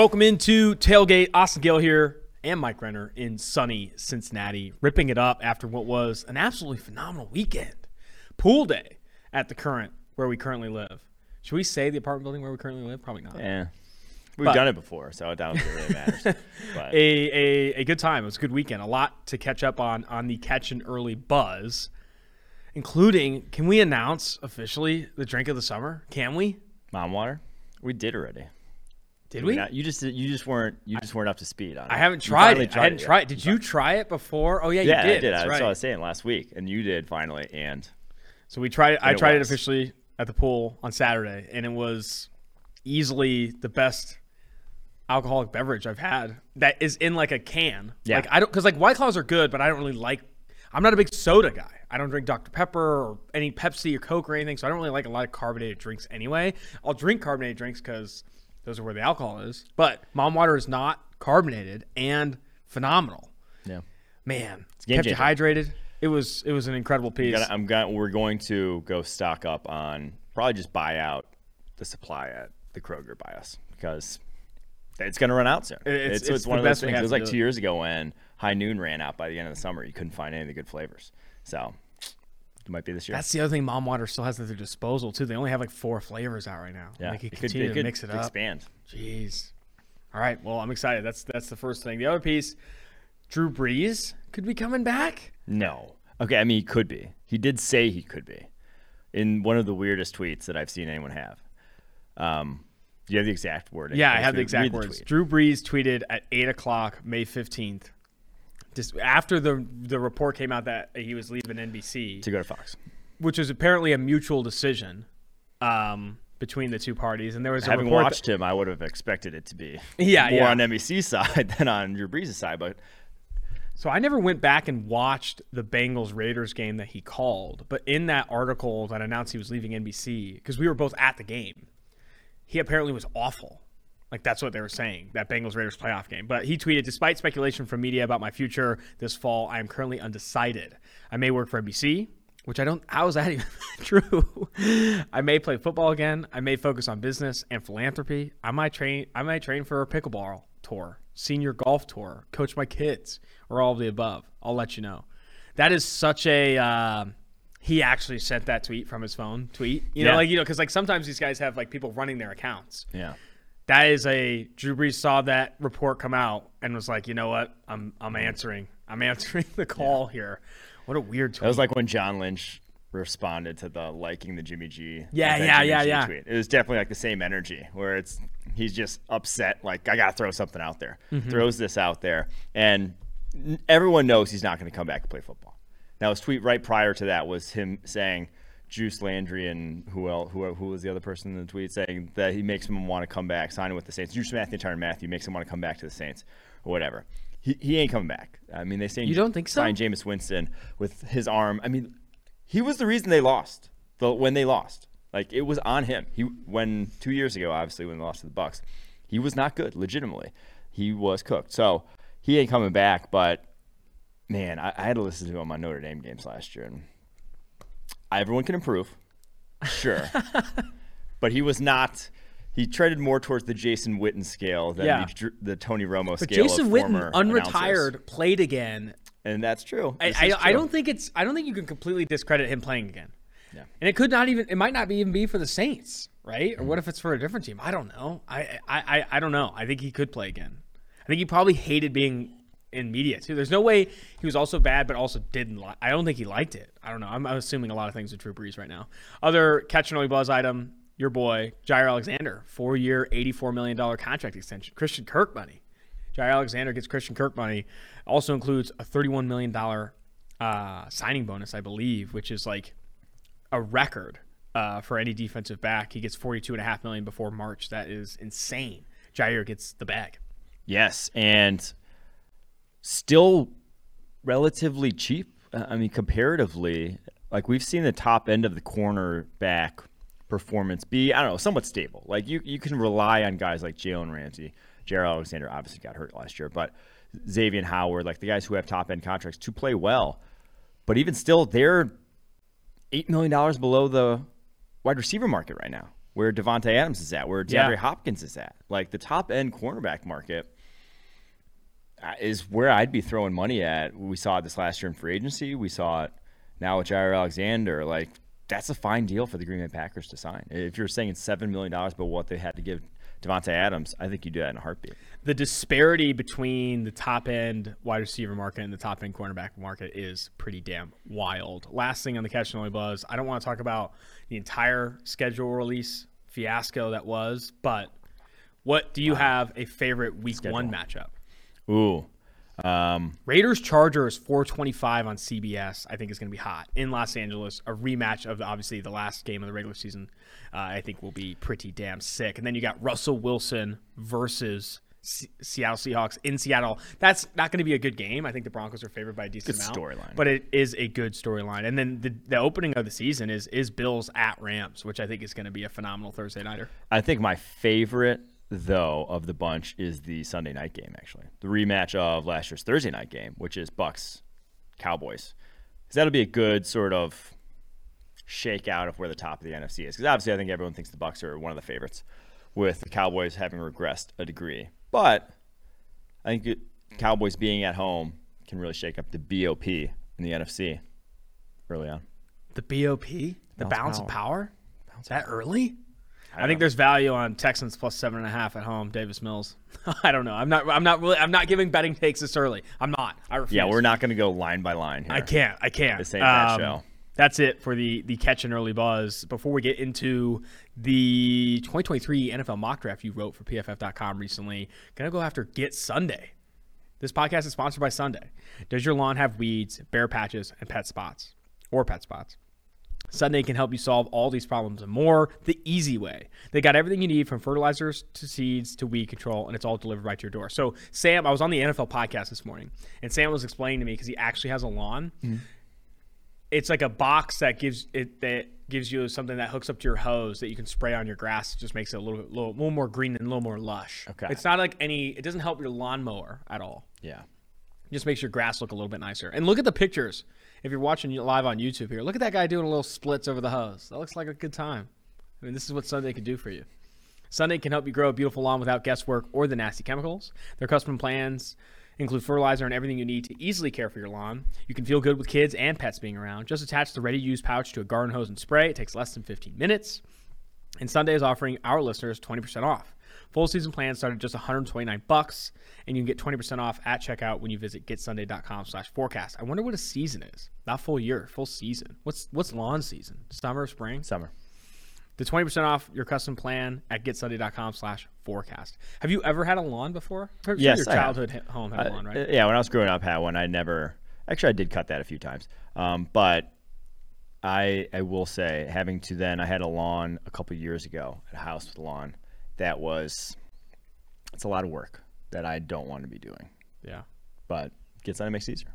Welcome into Tailgate. Austin Gayle here and Mike Renner in sunny Cincinnati, ripping it up after what was an absolutely phenomenal weekend. Pool day at the current where we currently live. Should we say the apartment building where we currently live? Probably not. Yeah. We've But- done it before, so I don't it really matters. But a, a, a good time. It was a good weekend. A lot to catch up on on the catch and early buzz, including can we announce officially the drink of the summer? Can we? mom water, we did already. Did we? Not- you just you just weren't you just weren't up to speed on it. I haven't tried it. I hadn't tried. Did you try it before? Oh yeah, Yeah, you did. I did. That's I right. saw I was saying last week, and you did finally. And So we tried. I it tried it officially at the pool on Saturday, and it was easily the best alcoholic beverage I've had. That is in like a can. Yeah. Like I don't because like White Claws are good, but I don't really like. I'm not a big soda guy. I don't drink Dr Pepper or any Pepsi or Coke or anything, so I don't really like a lot of carbonated drinks anyway. I'll drink carbonated drinks because those are where the alcohol is. But mom water is not carbonated and phenomenal. yeah, Man, game kept you hydrated. It was it was an incredible piece. Gotta- I'm going. We're going to go stock up on probably just buy out the supply at the Kroger by us because it's going to run out soon. It's- It's, it's one the of those things. It was like two years ago when High Noon ran out by the end of the summer. You couldn't find any of the good flavors. So it might be this year. That's the other thing Mom Water still has at their disposal too. They only have like four flavors out right now. yeah, they could it could, continue it to could mix it up. expand. Jeez. All right. Well, I'm excited. That's that's the first thing. The other piece, Drew Brees could be coming back. No. Okay, I mean he could be. He did say he could be, in one of the weirdest tweets that I've seen anyone have. Um, do you have the exact wording? Yeah, I have the exact read words. tweet. Drew Brees tweeted at eight o'clock, May fifteenth. Just after the the report came out that he was leaving NBC, to go to Fox. which was apparently a mutual decision um, between the two parties, and there was a Having report that- watched him, I would have expected it to be Yeah, more yeah. on NBC's side than on Drew Brees' side. But So I never went back and watched the Bengals Raiders game that he called, but in that article that announced he was leaving NBC, because we were both at the game, he apparently was awful. Like that's what they were saying, that Bengals Raiders playoff game. But he tweeted, despite speculation from media about my future this fall, I am currently undecided. I may work for NBC, which I don't how is that even true? I may play football again. I may focus on business and philanthropy. I might train I might train for a pickleball tour, senior golf tour, coach my kids, or all of the above. I'll let you know. That is such a uh, he actually sent that tweet from his phone tweet. You know, Yeah. like you know, because like sometimes these guys have like people running their accounts. yeah, That is a Drew Brees saw that report come out and was like, you know what, I'm I'm answering, I'm answering the call here. What a weird tweet. that was like when John Lynch responded to the liking the Jimmy G. Yeah, yeah, Jimmy yeah, G yeah. Tweet. It was definitely like the same energy where it's he's just upset. Like I gotta throw something out there. Mm-hmm. Throws this out there, and everyone knows he's not going to come back and play football. Now his tweet right prior to that was him saying. Juice Landry and who else? Who, who was the other person in the tweet saying that he makes him want to come back, signing with the Saints. Juice Mathieu, Tyrann Mathieu makes him want to come back to the Saints or whatever. He, he ain't coming back. I mean, they say You don't think so? Signed Jameis Winston with his arm. I mean, he was the reason they lost. The when they lost, like it was on him. He when two years ago, obviously when they lost to the Bucks, he was not good. Legitimately, he was cooked. So he ain't coming back. But man, I, I had to listen to him on Notre Dame games last year, and everyone can improve, sure, but he was not. He treaded more towards the Jason Witten scale than Yeah. the, the Tony Romo but scale. Jason Witten, former announcers. unretired, played again. and that's true. I, I, is I don't think it's I don't think you can completely discredit him playing again. Yeah. And it could not even it might not be even be for the Saints, right? Or mm-hmm. what if it's for a different team? I don't know. I I, I, I don't know. I think he could play again. I think he probably hated being in media too. There's no way he was also bad, but also didn't like. I don't think he liked it. I don't know. I'm, I'm assuming a lot of things with Drew Brees right now. Other catch and early buzz item: your boy Jaire Alexander, four year, eighty four million dollar contract extension. Christian Kirk money. Jaire Alexander gets Christian Kirk money. Also includes a thirty one million dollar uh, signing bonus, I believe, which is like a record uh, for any defensive back. He gets forty two and a half million before March. That is insane. Jaire gets the bag. Yes, and still relatively cheap. Uh, I mean, comparatively, like we've seen the top end of the cornerback performance be, I don't know, somewhat stable. Like you, you can rely on guys like Jalen Ramsey, Jaire Alexander obviously got hurt last year, but Xavier Howard, like the guys who have top end contracts to play well. But even still, they're eight million dollars below the wide receiver market right now. where Davante Adams is at, where Yeah. DeAndre Hopkins is at. Like the top end cornerback market is where I'd be throwing money at. We saw it this last year in free agency. We saw it now with Jaire Alexander. Like that's a fine deal for the Green Bay Packers to sign. If you're saying it's seven million dollars, but what they had to give Davante Adams, I think you do that in a heartbeat. the disparity between the top end wide receiver market and the top end cornerback market is pretty damn wild. Last thing on the catch and only buzz, I don't want to talk about the entire schedule release fiasco that was, but what do you have a favorite week one matchup? Ooh, Raiders Chargers 425 on CBS. I think is going to be hot in Los Angeles. A rematch of the, obviously the last game of the regular season. Uh, I think will be pretty damn sick. And then you got Russell Wilson versus Se- Seattle Seahawks in Seattle. That's not going to be a good game. I think the Broncos are favored by a decent Good amount. storyline. but it is a good storyline. And then the, the opening of the season is is Bills at Rams, which I think is going to be a phenomenal Thursday nighter. I think my favorite though of the bunch is the Sunday night game. Actually, the rematch of last year's Thursday night game, which is Bucks Cowboys, because that'll be a good sort of shakeout of where the top of the NFC is. Because obviously, I think everyone thinks the Bucks are one of the favorites, with the Cowboys having regressed a degree. But I think Cowboys being at home can really shake up the BOP in the NFC early on. The BOP, the Bounce balance of power, that early. I, think there's value on Texans plus seven and a half at home. Davis Mills. I don't know. I'm not. I'm not really. I'm not giving betting takes this early. I'm not. I refuse. Yeah, we're not going to go line by line here. I can't. I can't. This ain't that Um, show. That's it for the the catch and early buzz. Before we get into the 2023 NFL mock draft you wrote for PFF.com recently, gonna go after Get Sunday. This podcast is sponsored by Sunday. Does your lawn have weeds, bare patches, and pet spots, or pet spots? Sunday can help you solve all these problems and more the easy way. They got everything you need from fertilizers to seeds to weed control, and it's all delivered right to your door. So, Sam, I was on the NFL podcast this morning, and Sam was explaining to me because he actually has a lawn. Mm-hmm. It's like a box that gives it that gives you something that hooks up to your hose that you can spray on your grass. It just makes it a little, little, little more green and a little more lush. Okay. It's not like any. It doesn't help your lawnmower at all Yeah. just makes your grass look a little bit nicer. And look at the pictures. If you're watching live on YouTube here, look at that guy doing a little splits over the hose. That looks like a good time. I mean, this is what Sunday can do for you. Sunday can help you grow a beautiful lawn without guesswork or the nasty chemicals. Their custom plans include fertilizer and everything you need to easily care for your lawn. You can feel good with kids and pets being around. Just attach the ready-to-use pouch to a garden hose and spray. It takes less than 15 minutes. And Sunday is offering our listeners 20% off. Full season plan start at just 129 bucks, and you can get 20% off at checkout when you visit getsunday.com slash forecast. I wonder what a season is. Not full year, full season. What's what's lawn season? Summer, spring? Summer. The 20% off your custom plan at getsunday.com slash forecast. Have you ever had a lawn before? I'm Yes, Your I childhood home had a lawn, Uh, right? Yeah, when I was growing up, had one. I never actually I did cut that a few times, um, but I I will say having to then I had a lawn a couple years ago at a house with a lawn that was it's a lot of work that I don't want to be doing, yeah. but gets on it makes it easier.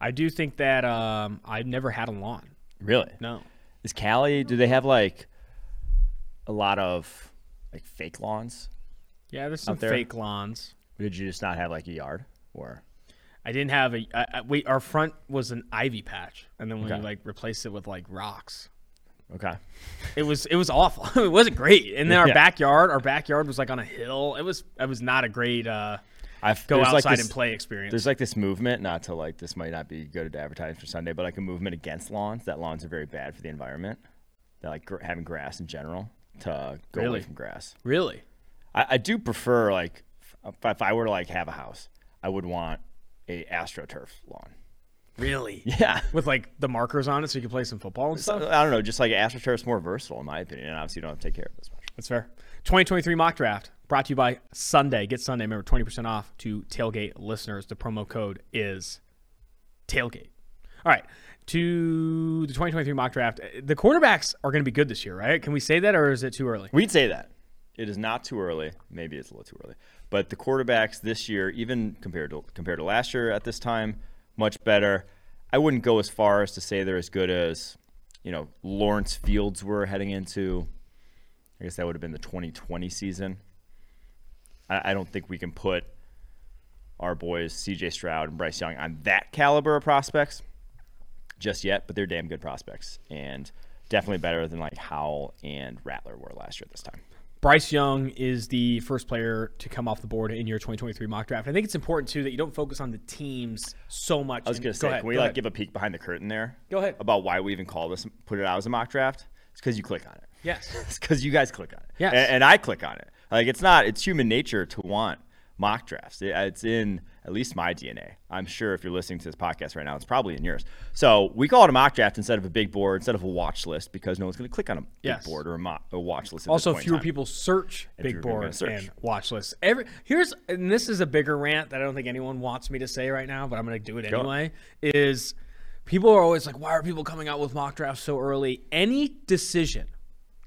I do think that um, I've never had a lawn. Really, No. is Cali? Do they have like a lot of like fake lawns? Yeah, there's some there? fake lawns. Did you just not have like a yard or? I didn't have a. I, I, wait, our front was an ivy patch, and then we Okay. like replaced it with like rocks. Okay, It was it was awful. it wasn't great. And then our Yeah. backyard, our backyard was like on a hill. It was it was not a great uh, I've go outside like, this, and play experience. There's like this movement, not to like this might not be good to advertise for Sunday, but like a movement against lawns. That lawns are very bad for the environment. That like gr- having grass in general to go Really? away from grass. really? I, I do prefer like if, if I were to like have a house, I would want a astroturf lawn. Really? Yeah. With like the markers on it, so you can play some football and stuff. I don't know, just like astroturf's more versatile in my opinion, and obviously you don't have to take care of it as much. That's fair. 2023 mock draft brought to you by Sunday. Get Sunday. Remember, 20% off to tailgate listeners. The promo code is tailgate. All right. To the 2023 mock draft. Eh, the quarterbacks are going to be good this year, right? Can we say that or is it too early? We'd say that. It is not too early. Maybe it's a little too early. But the quarterbacks this year, even compared to compared to last year at this time, much better. I wouldn't go as far as to say they're as good as, you know, Lawrence Fields were heading into. I guess that would have been the 2020 season. I, I don't think we can put our boys C.J. Stroud and Bryce Young on that caliber of prospects just yet, but they're damn good prospects. And definitely better than like Howell and Rattler were last year at this time. Bryce Young is the first player to come off the board in your 2023 mock draft. I think it's important too that you don't focus on the teams so much. I was gonna go say, ahead, can we like ahead. give a peek behind the curtain there? Go ahead. About why we even call this, put it out as a mock draft. It's because you click on it. Yes. it's because you guys click on it. Yes. And, and I click on it. Like it's not. It's human nature to want mock drafts. It's in at least my DNA. I'm sure if you're listening to this podcast right now, it's probably in yours. So we call it a mock draft instead of a big board, instead of a watch list, because no one's going to click on a big Yes. board or a, mo- a watch list. Also, this point in fewer people search And big fewer people are gonna boards search. and watch lists. Every here's and this is a bigger rant that I don't think anyone wants me to say right now, but I'm going to do it Go. anyway. Is people are always like, why are people coming out with mock drafts so early? Any decision,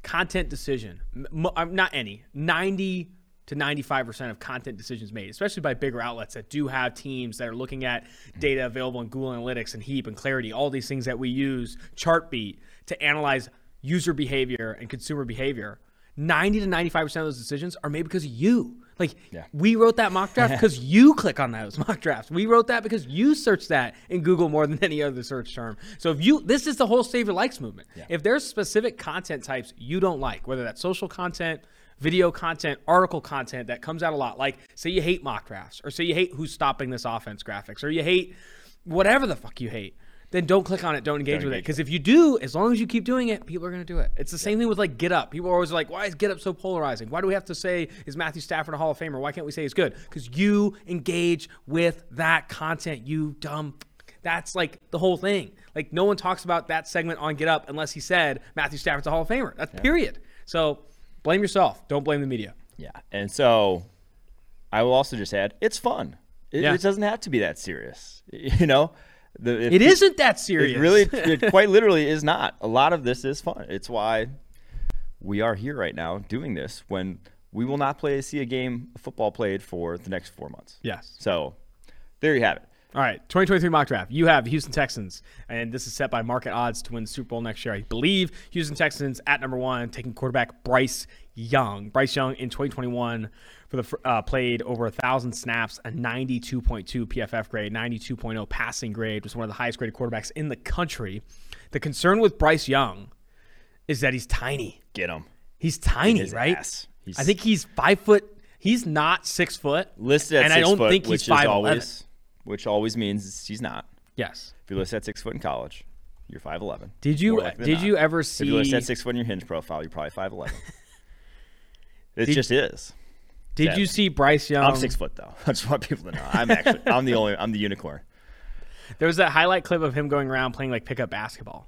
content decision, m- m- uh, not any, ninety to 95% of content decisions made, especially by bigger outlets that do have teams that are looking at mm-hmm. data available in Google Analytics and Heap and Clarity, all these things that we use, Chartbeat, to analyze user behavior and consumer behavior. 90 to 95% of those decisions are made because of you. Like, Yeah. we wrote that mock draft because you click on those mock drafts. We wrote that because you search that in Google more than any other search term. So if you, this is the whole save your likes movement. If there's specific content types you don't like, whether that's social content, video content, article content that comes out a lot, like say you hate mock drafts, or say you hate who's stopping this offense graphics, or you hate whatever the fuck you hate, then don't click on it. Don't engage Don't with it. Because if you do, as long as you keep doing it, people are going to do it. It's the same thing with like Get Up. People are always like, why is Get Up so polarizing? Why do we have to say, is Matthew Stafford a Hall of Famer? Why can't we say he's good? Because you engage with that content, you dumb. That's like the whole thing. Like no one talks about that segment on Get Up unless he said Matthew Stafford's a Hall of Famer. That's period. So blame yourself. Don't blame the media. Yeah. And so I will also just add, it's fun. It, Yeah. it doesn't have to be that serious. You know, the, It isn't that It serious. really, it quite literally is not. A lot of this is fun. It's why we are here right now doing this when we will not play see a game of football played for the next four months. yes. So there you have it. All right, 2023 mock draft. You have Houston Texans, and this is set by market odds to win the Super Bowl next year. I believe Houston Texans at number one, taking quarterback Bryce Young. Bryce Young in 2021 for the uh, played over a thousand snaps, a 92.2 PFF grade, 92.0 passing grade, was one of the highest graded quarterbacks in the country. The concern with Bryce Young is that he's tiny. Get him. He's tiny, right? I think he's five foot. He's not six foot. Listed at and six I don't foot, think he's which is 5'11". always, which always means he's not. Yes. If you list at six foot in college, you're five eleven. Did you More likely than did not. you ever see? If you list at six foot in your hinge profile, you're probably five eleven. it Did- just is. Did you see Bryce Young? I'm six foot though. I just want people to know. I'm actually I'm the only I'm the unicorn. There was that highlight clip of him going around playing like pickup basketball.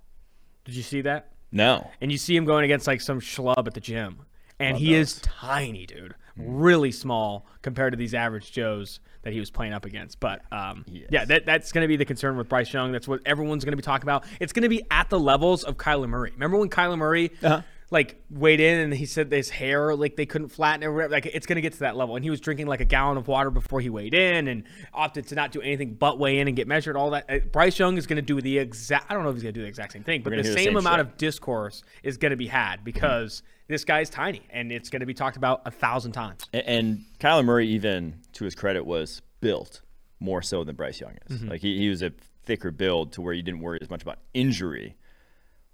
Did you see that? No. And you see him going against like some schlub at the gym, and Love he is tiny, dude, really small compared to these average Joes that he was playing up against. But um, He yeah, that, that's going to be the concern with Bryce Young. That's what everyone's going to be talking about. It's going to be at the levels of Kyler Murray. Remember when Kyler Murray? Uh-huh. Like weighed in and he said his hair like they couldn't flatten it. Like it's gonna get to that level, and he was drinking like a gallon of water before he weighed in, and opted to not do anything but weigh in and get measured. All that. Uh, Bryce Young is gonna do the exact. I don't know if he's gonna do the exact same thing, but the same, the same amount shit. of discourse is going to be had because this guy's tiny and it's going to be talked about a thousand times. A- And Kyler Murray, even to his credit, was built more so than Bryce Young is. Mm-hmm. Like he, he was a thicker build to where you didn't worry as much about injury,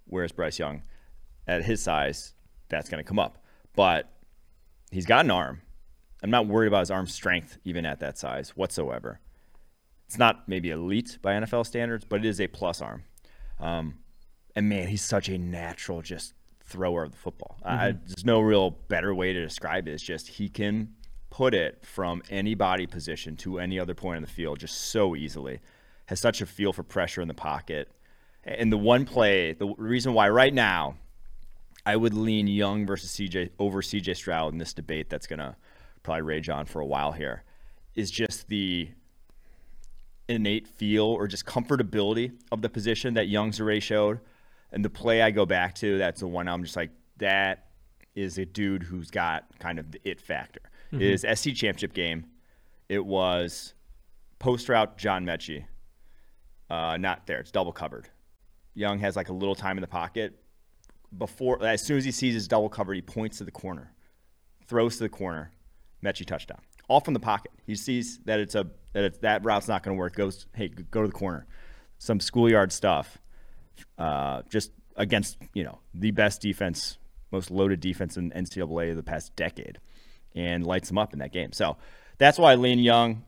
whereas Bryce Young, at his size, that's going to come up. But he's got an arm. I'm not worried about his arm strength even at that size whatsoever. It's not maybe elite by NFL standards, but it is a plus arm. Um, and man, he's such a natural just thrower of the football. I, mm-hmm. there's no real better way to describe it. It's just he can put it from any body position to any other point in the field just so easily. Has such a feel for pressure in the pocket. And the one play, the reason why right now I would lean Young versus CJ over CJ Stroud in this debate that's gonna probably rage on for a while here is just the innate feel or just comfortability of the position that Young's already showed. And the play I go back to, that's the one I'm just like, that is a dude who's got kind of the it factor. Is SEC championship game. It was post route John Metchie. Uh, not there. It's double covered. Young has like a little time in the pocket. Before as soon as he sees his double covered, he points to the corner, throws to the corner, Metchie touchdown. All from the pocket. He sees that it's a that it's, that route's not going to work. Goes, hey, go to the corner. Some schoolyard stuff. Uh, just against you know the best defense, most loaded defense in NCAA of the past decade, and lights them up in that game. So that's why Lane Young.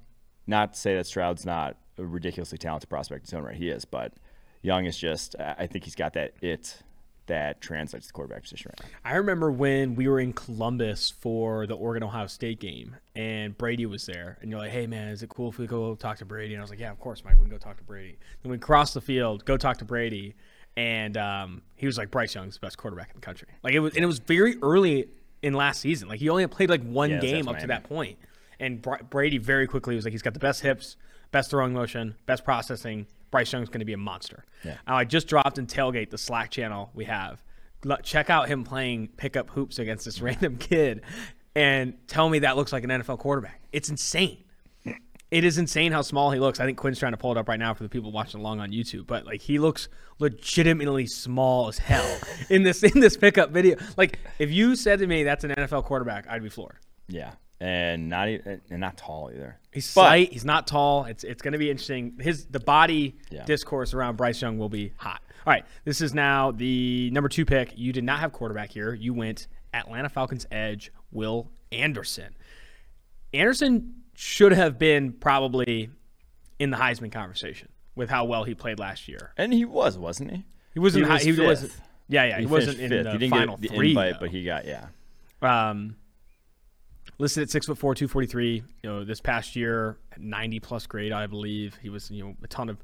Not to say that Stroud's not a ridiculously talented prospect in his own right, he is, but Young is just. I think he's got that it that translates to the quarterback position right now. I remember when we were in Columbus for the Oregon Ohio State game, and Brady was there, and you're like, "Hey man, is it cool if we go talk to Brady?" And I was like, "Yeah, of course, Mike. We can go talk to Brady." Then we crossed the field, go talk to Brady, and um, he was like, "Bryce Young's the best quarterback in the country." Like it was, and it was very early in last season. Like he only played like one Yeah, game up to Miami. that point, and Br- Brady very quickly was like, "He's got the best hips, best throwing motion, best processing." Bryce Young's going to be a monster. Yeah. Now, I just dropped in Tailgate, the Slack channel we have. Check out him playing pickup hoops against this random kid and tell me that looks like an NFL quarterback. It's insane. It is insane how small he looks. I think Quinn's trying to pull it up right now for the people watching along on YouTube. But like he looks legitimately small as hell in this in this pickup video. Like if you said to me that's an NFL quarterback, I'd be floored. Yeah, and not and not tall either. He's But- slight. He's not tall. It's it's going to be interesting. His the body Yeah. discourse around Bryce Young will be hot. All right, this is now the number two pick. You did not have quarterback here. You went Atlanta Falcons edge Will Anderson. Anderson should have been probably in the Heisman conversation with how well he played last year. And he was, wasn't he? He wasn't. He was he fifth. wasn't. Yeah, yeah. He, wasn't in fifth. the he didn't final get the three. invite, though. but he got yeah. Um, listed at six foot four, two forty three. You know, this past year, ninety plus grade, I believe. He was, you know, a ton of.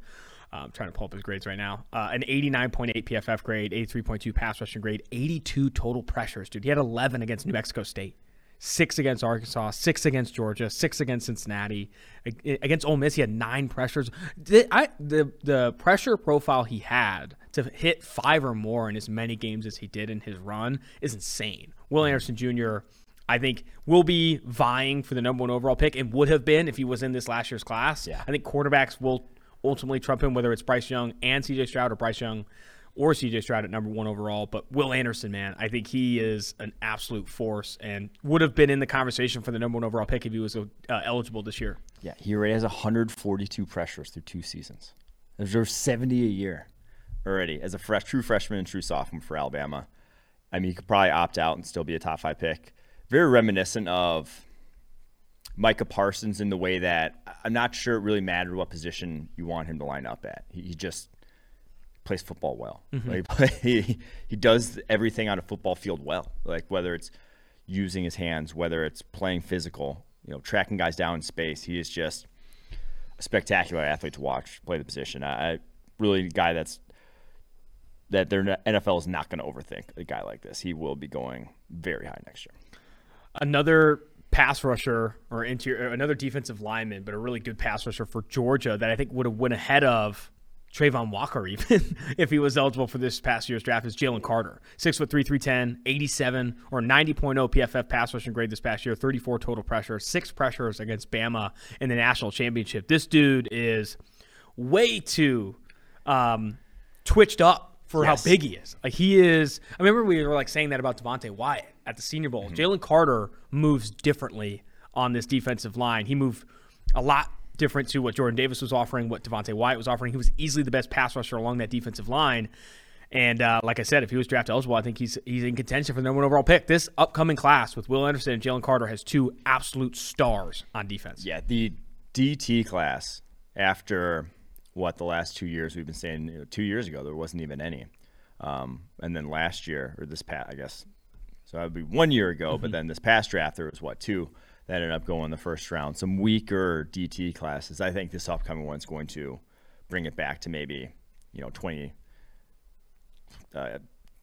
I'm trying to pull up his grades right now. Uh, an 89.8 PFF grade, 83.2 pass rushing grade, 82 total pressures, dude. He had 11 against New Mexico State, six against Arkansas, six against Georgia, six against Cincinnati. Eh, against Ole Miss, he had nine pressures. The, I, the the pressure profile he had to hit five or more in as many games as he did in his run is insane. Will mm-hmm. Anderson Jr. I think will be vying for the number one overall pick and would have been if he was in this last year's class. Yeah. I think quarterbacks will ultimately trump him, whether it's Bryce Young and CJ Stroud or Bryce Young or CJ Stroud at number one overall. But Will Anderson, man, I think he is an absolute force and would have been in the conversation for the number one overall pick if he was uh, eligible this year. Yeah, he already has 142 pressures through two seasons. There's 70 a year already as a fresh, true freshman and true sophomore for Alabama. I mean, he could probably opt out and still be a top five pick. Very reminiscent of Micah Parsons in the way that I'm not sure it really mattered what position you want him to line up at. He, he just plays football well. Mm-hmm. Like, he he does everything on a football field well. Like whether it's using his hands, whether it's playing physical, you know, tracking guys down in space. He is just a spectacular athlete to watch play the position. I, I really a guy that's that their NFL is not going to overthink a guy like this. He will be going very high next year. Another pass rusher or interior, another defensive lineman, but a really good pass rusher for Georgia that I think would have went ahead of Travon Walker even if he was eligible for this past year's draft is Jalen Carter. Six foot three, 310, 87 or 90.0 PFF pass rushing grade this past year, 34 total pressure, six pressures against Bama in the national championship. This dude is way too um, twitched up for Yes. how big he is. Like he is. I remember we were like saying that about Devonte Wyatt at the Senior Bowl. Jalen Carter moves differently on this defensive line. He moved a lot different to what Jordan Davis was offering, what Devonte Wyatt was offering. He was easily the best pass rusher along that defensive line. And uh, like I said, if he was draft eligible, I think he's he's in contention for the number one overall pick. This upcoming class with Will Anderson and Jalen Carter has two absolute stars on defense. Yeah, the DT class after what the last two years we've been saying. You know, two years ago there wasn't even any, um, and then last year or this past, I guess, so that would be one year ago. But then this past draft there was what two that ended up going in the first round. Some weaker DT classes. I think this upcoming one's going to bring it back to maybe you know twenty. Uh,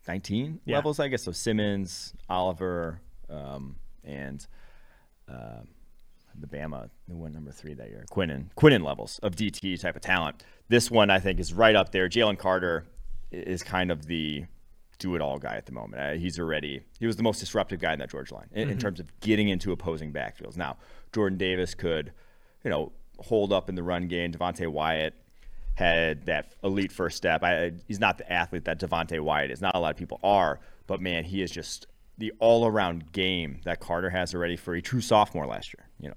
19 Yeah. levels, I guess. So Simmons, Oliver, um, and uh, the Bama, who went number three that year, Quinnen, Quinnen levels of DT type of talent. This one, I think, is right up there. Jalen Carter is kind of the do-it-all guy at the moment. Uh, he's already he was the most disruptive guy in that Georgia line in, in terms of getting into opposing backfields. Now, Jordan Davis could, you know, hold up in the run game. Devonte Wyatt had that elite first step. I, he's not the athlete that Devonte Wyatt is. Not a lot of people are, but man, he is just the all-around game that Carter has already for a true sophomore last year. You know,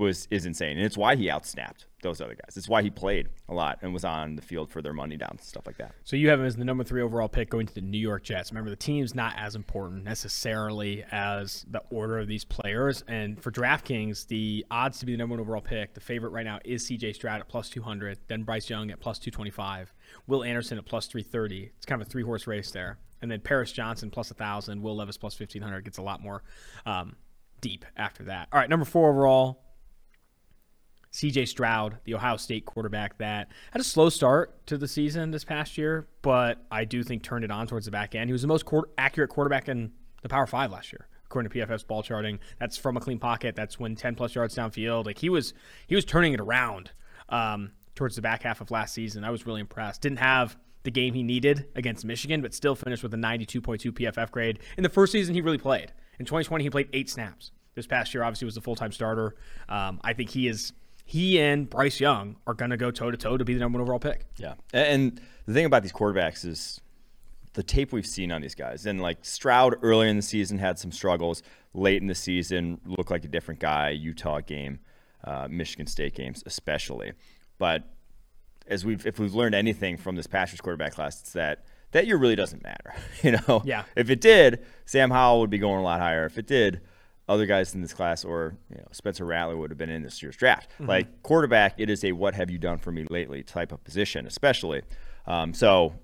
was is insane, and it's why he outsnapped those other guys. It's why he played a lot and was on the field for their money downs and stuff like that. So you have him as the number three overall pick going to the New York Jets. Remember, the team's not as important necessarily as the order of these players. And for DraftKings, the odds to be the number one overall pick, the favorite right now is CJ Stroud at plus 200, then Bryce Young at plus 225, Will Anderson at plus 330. It's kind of a three horse race there. And then Paris Johnson plus a 1,000, Will Levis plus 1,500 gets a lot more um, deep after that. All right, number four overall, CJ Stroud, the Ohio State quarterback that had a slow start to the season this past year, but I do think turned it on towards the back end. He was the most accurate quarterback in the Power Five last year, according to PFF's ball charting. That's from a clean pocket. That's when 10 plus yards downfield. Like he was, he was turning it around um, towards the back half of last season. I was really impressed. Didn't have the game he needed against Michigan, but still finished with a 92.2 PFF grade. In the first season, he really played. In 2020, he played eight snaps. This past year, obviously, was a full time starter. Um, I think he is he and Bryce Young are going to go toe to toe to be the number one overall pick. Yeah. And the thing about these quarterbacks is the tape we've seen on these guys. And like Stroud earlier in the season had some struggles. Late in the season, looked like a different guy. Utah game, uh, Michigan State games, especially. But as we've if we've learned anything from this Pastors quarterback class, it's that that year really doesn't matter. You know. Yeah. If it did, Sam Howell would be going a lot higher. If it did, other guys in this class or you know, Spencer Rattler would have been in this year's draft. Mm-hmm. Like quarterback, it is a what have you done for me lately type of position, especially. Um, so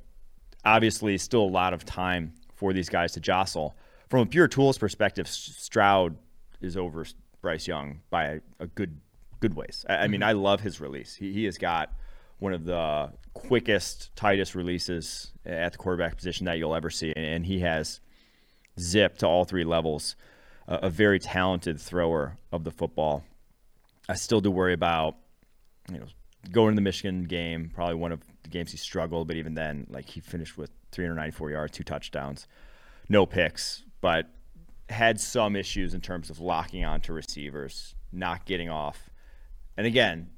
obviously, still a lot of time for these guys to jostle. From a pure tools perspective, Stroud is over Bryce Young by a, good good ways. I, I mean, mm-hmm. I love his release. He, he has got one of the quickest, tightest releases at the quarterback position that you'll ever see, and he has zip to all three levels a, a very talented thrower of the football. I still do worry about, you know, going to the Michigan game, probably one of the games he struggled, but even then, like he finished with 394 yards, two touchdowns, no picks, but had some issues in terms of locking on to receivers, not getting off. And again,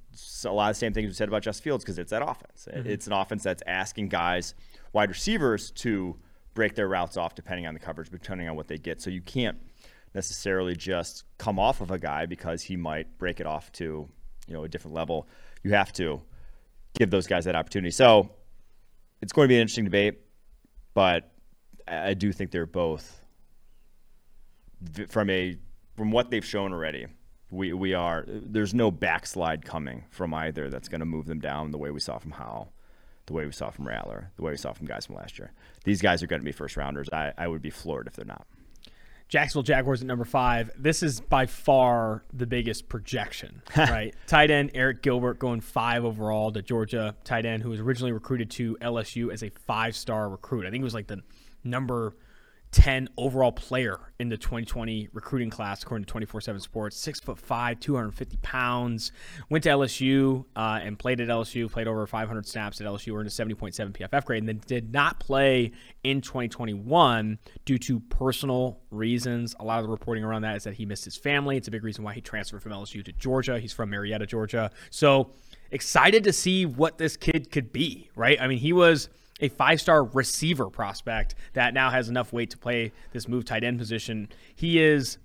a lot of the same things we said about Justin Fields because it's that offense. Mm-hmm. It's an offense that's asking guys, wide receivers, to break their routes off depending on the coverage, depending on what they get. So you can't necessarily just come off of a guy because he might break it off to you know a different level. You have to give those guys that opportunity. So it's going to be an interesting debate, but I do think they're both from a from what they've shown already. We we are there's no backslide coming from either that's going to move them down the way we saw from Howell, the way we saw from Rattler, the way we saw from guys from last year. These guys are going to be first rounders. I, I would be floored if they're not. Jacksonville Jaguars at number five. This is by far the biggest projection, right? tight end Arik Gilbert going five overall to Georgia. Tight end who was originally recruited to LSU as a five star recruit. I think it was like the number 10 overall player in the 2020 recruiting class, according to 24 7 Sports. Six foot five, 250 pounds. Went to LSU uh, and played at LSU, played over 500 snaps at LSU, earned a 70.7 PFF grade, and then did not play in 2021 due to personal reasons. A lot of the reporting around that is that he missed his family. It's a big reason why he transferred from LSU to Georgia. He's from Marietta, Georgia. So excited to see what this kid could be, right? I mean, he was a five star receiver prospect that now has enough weight to play this move tight end position. He is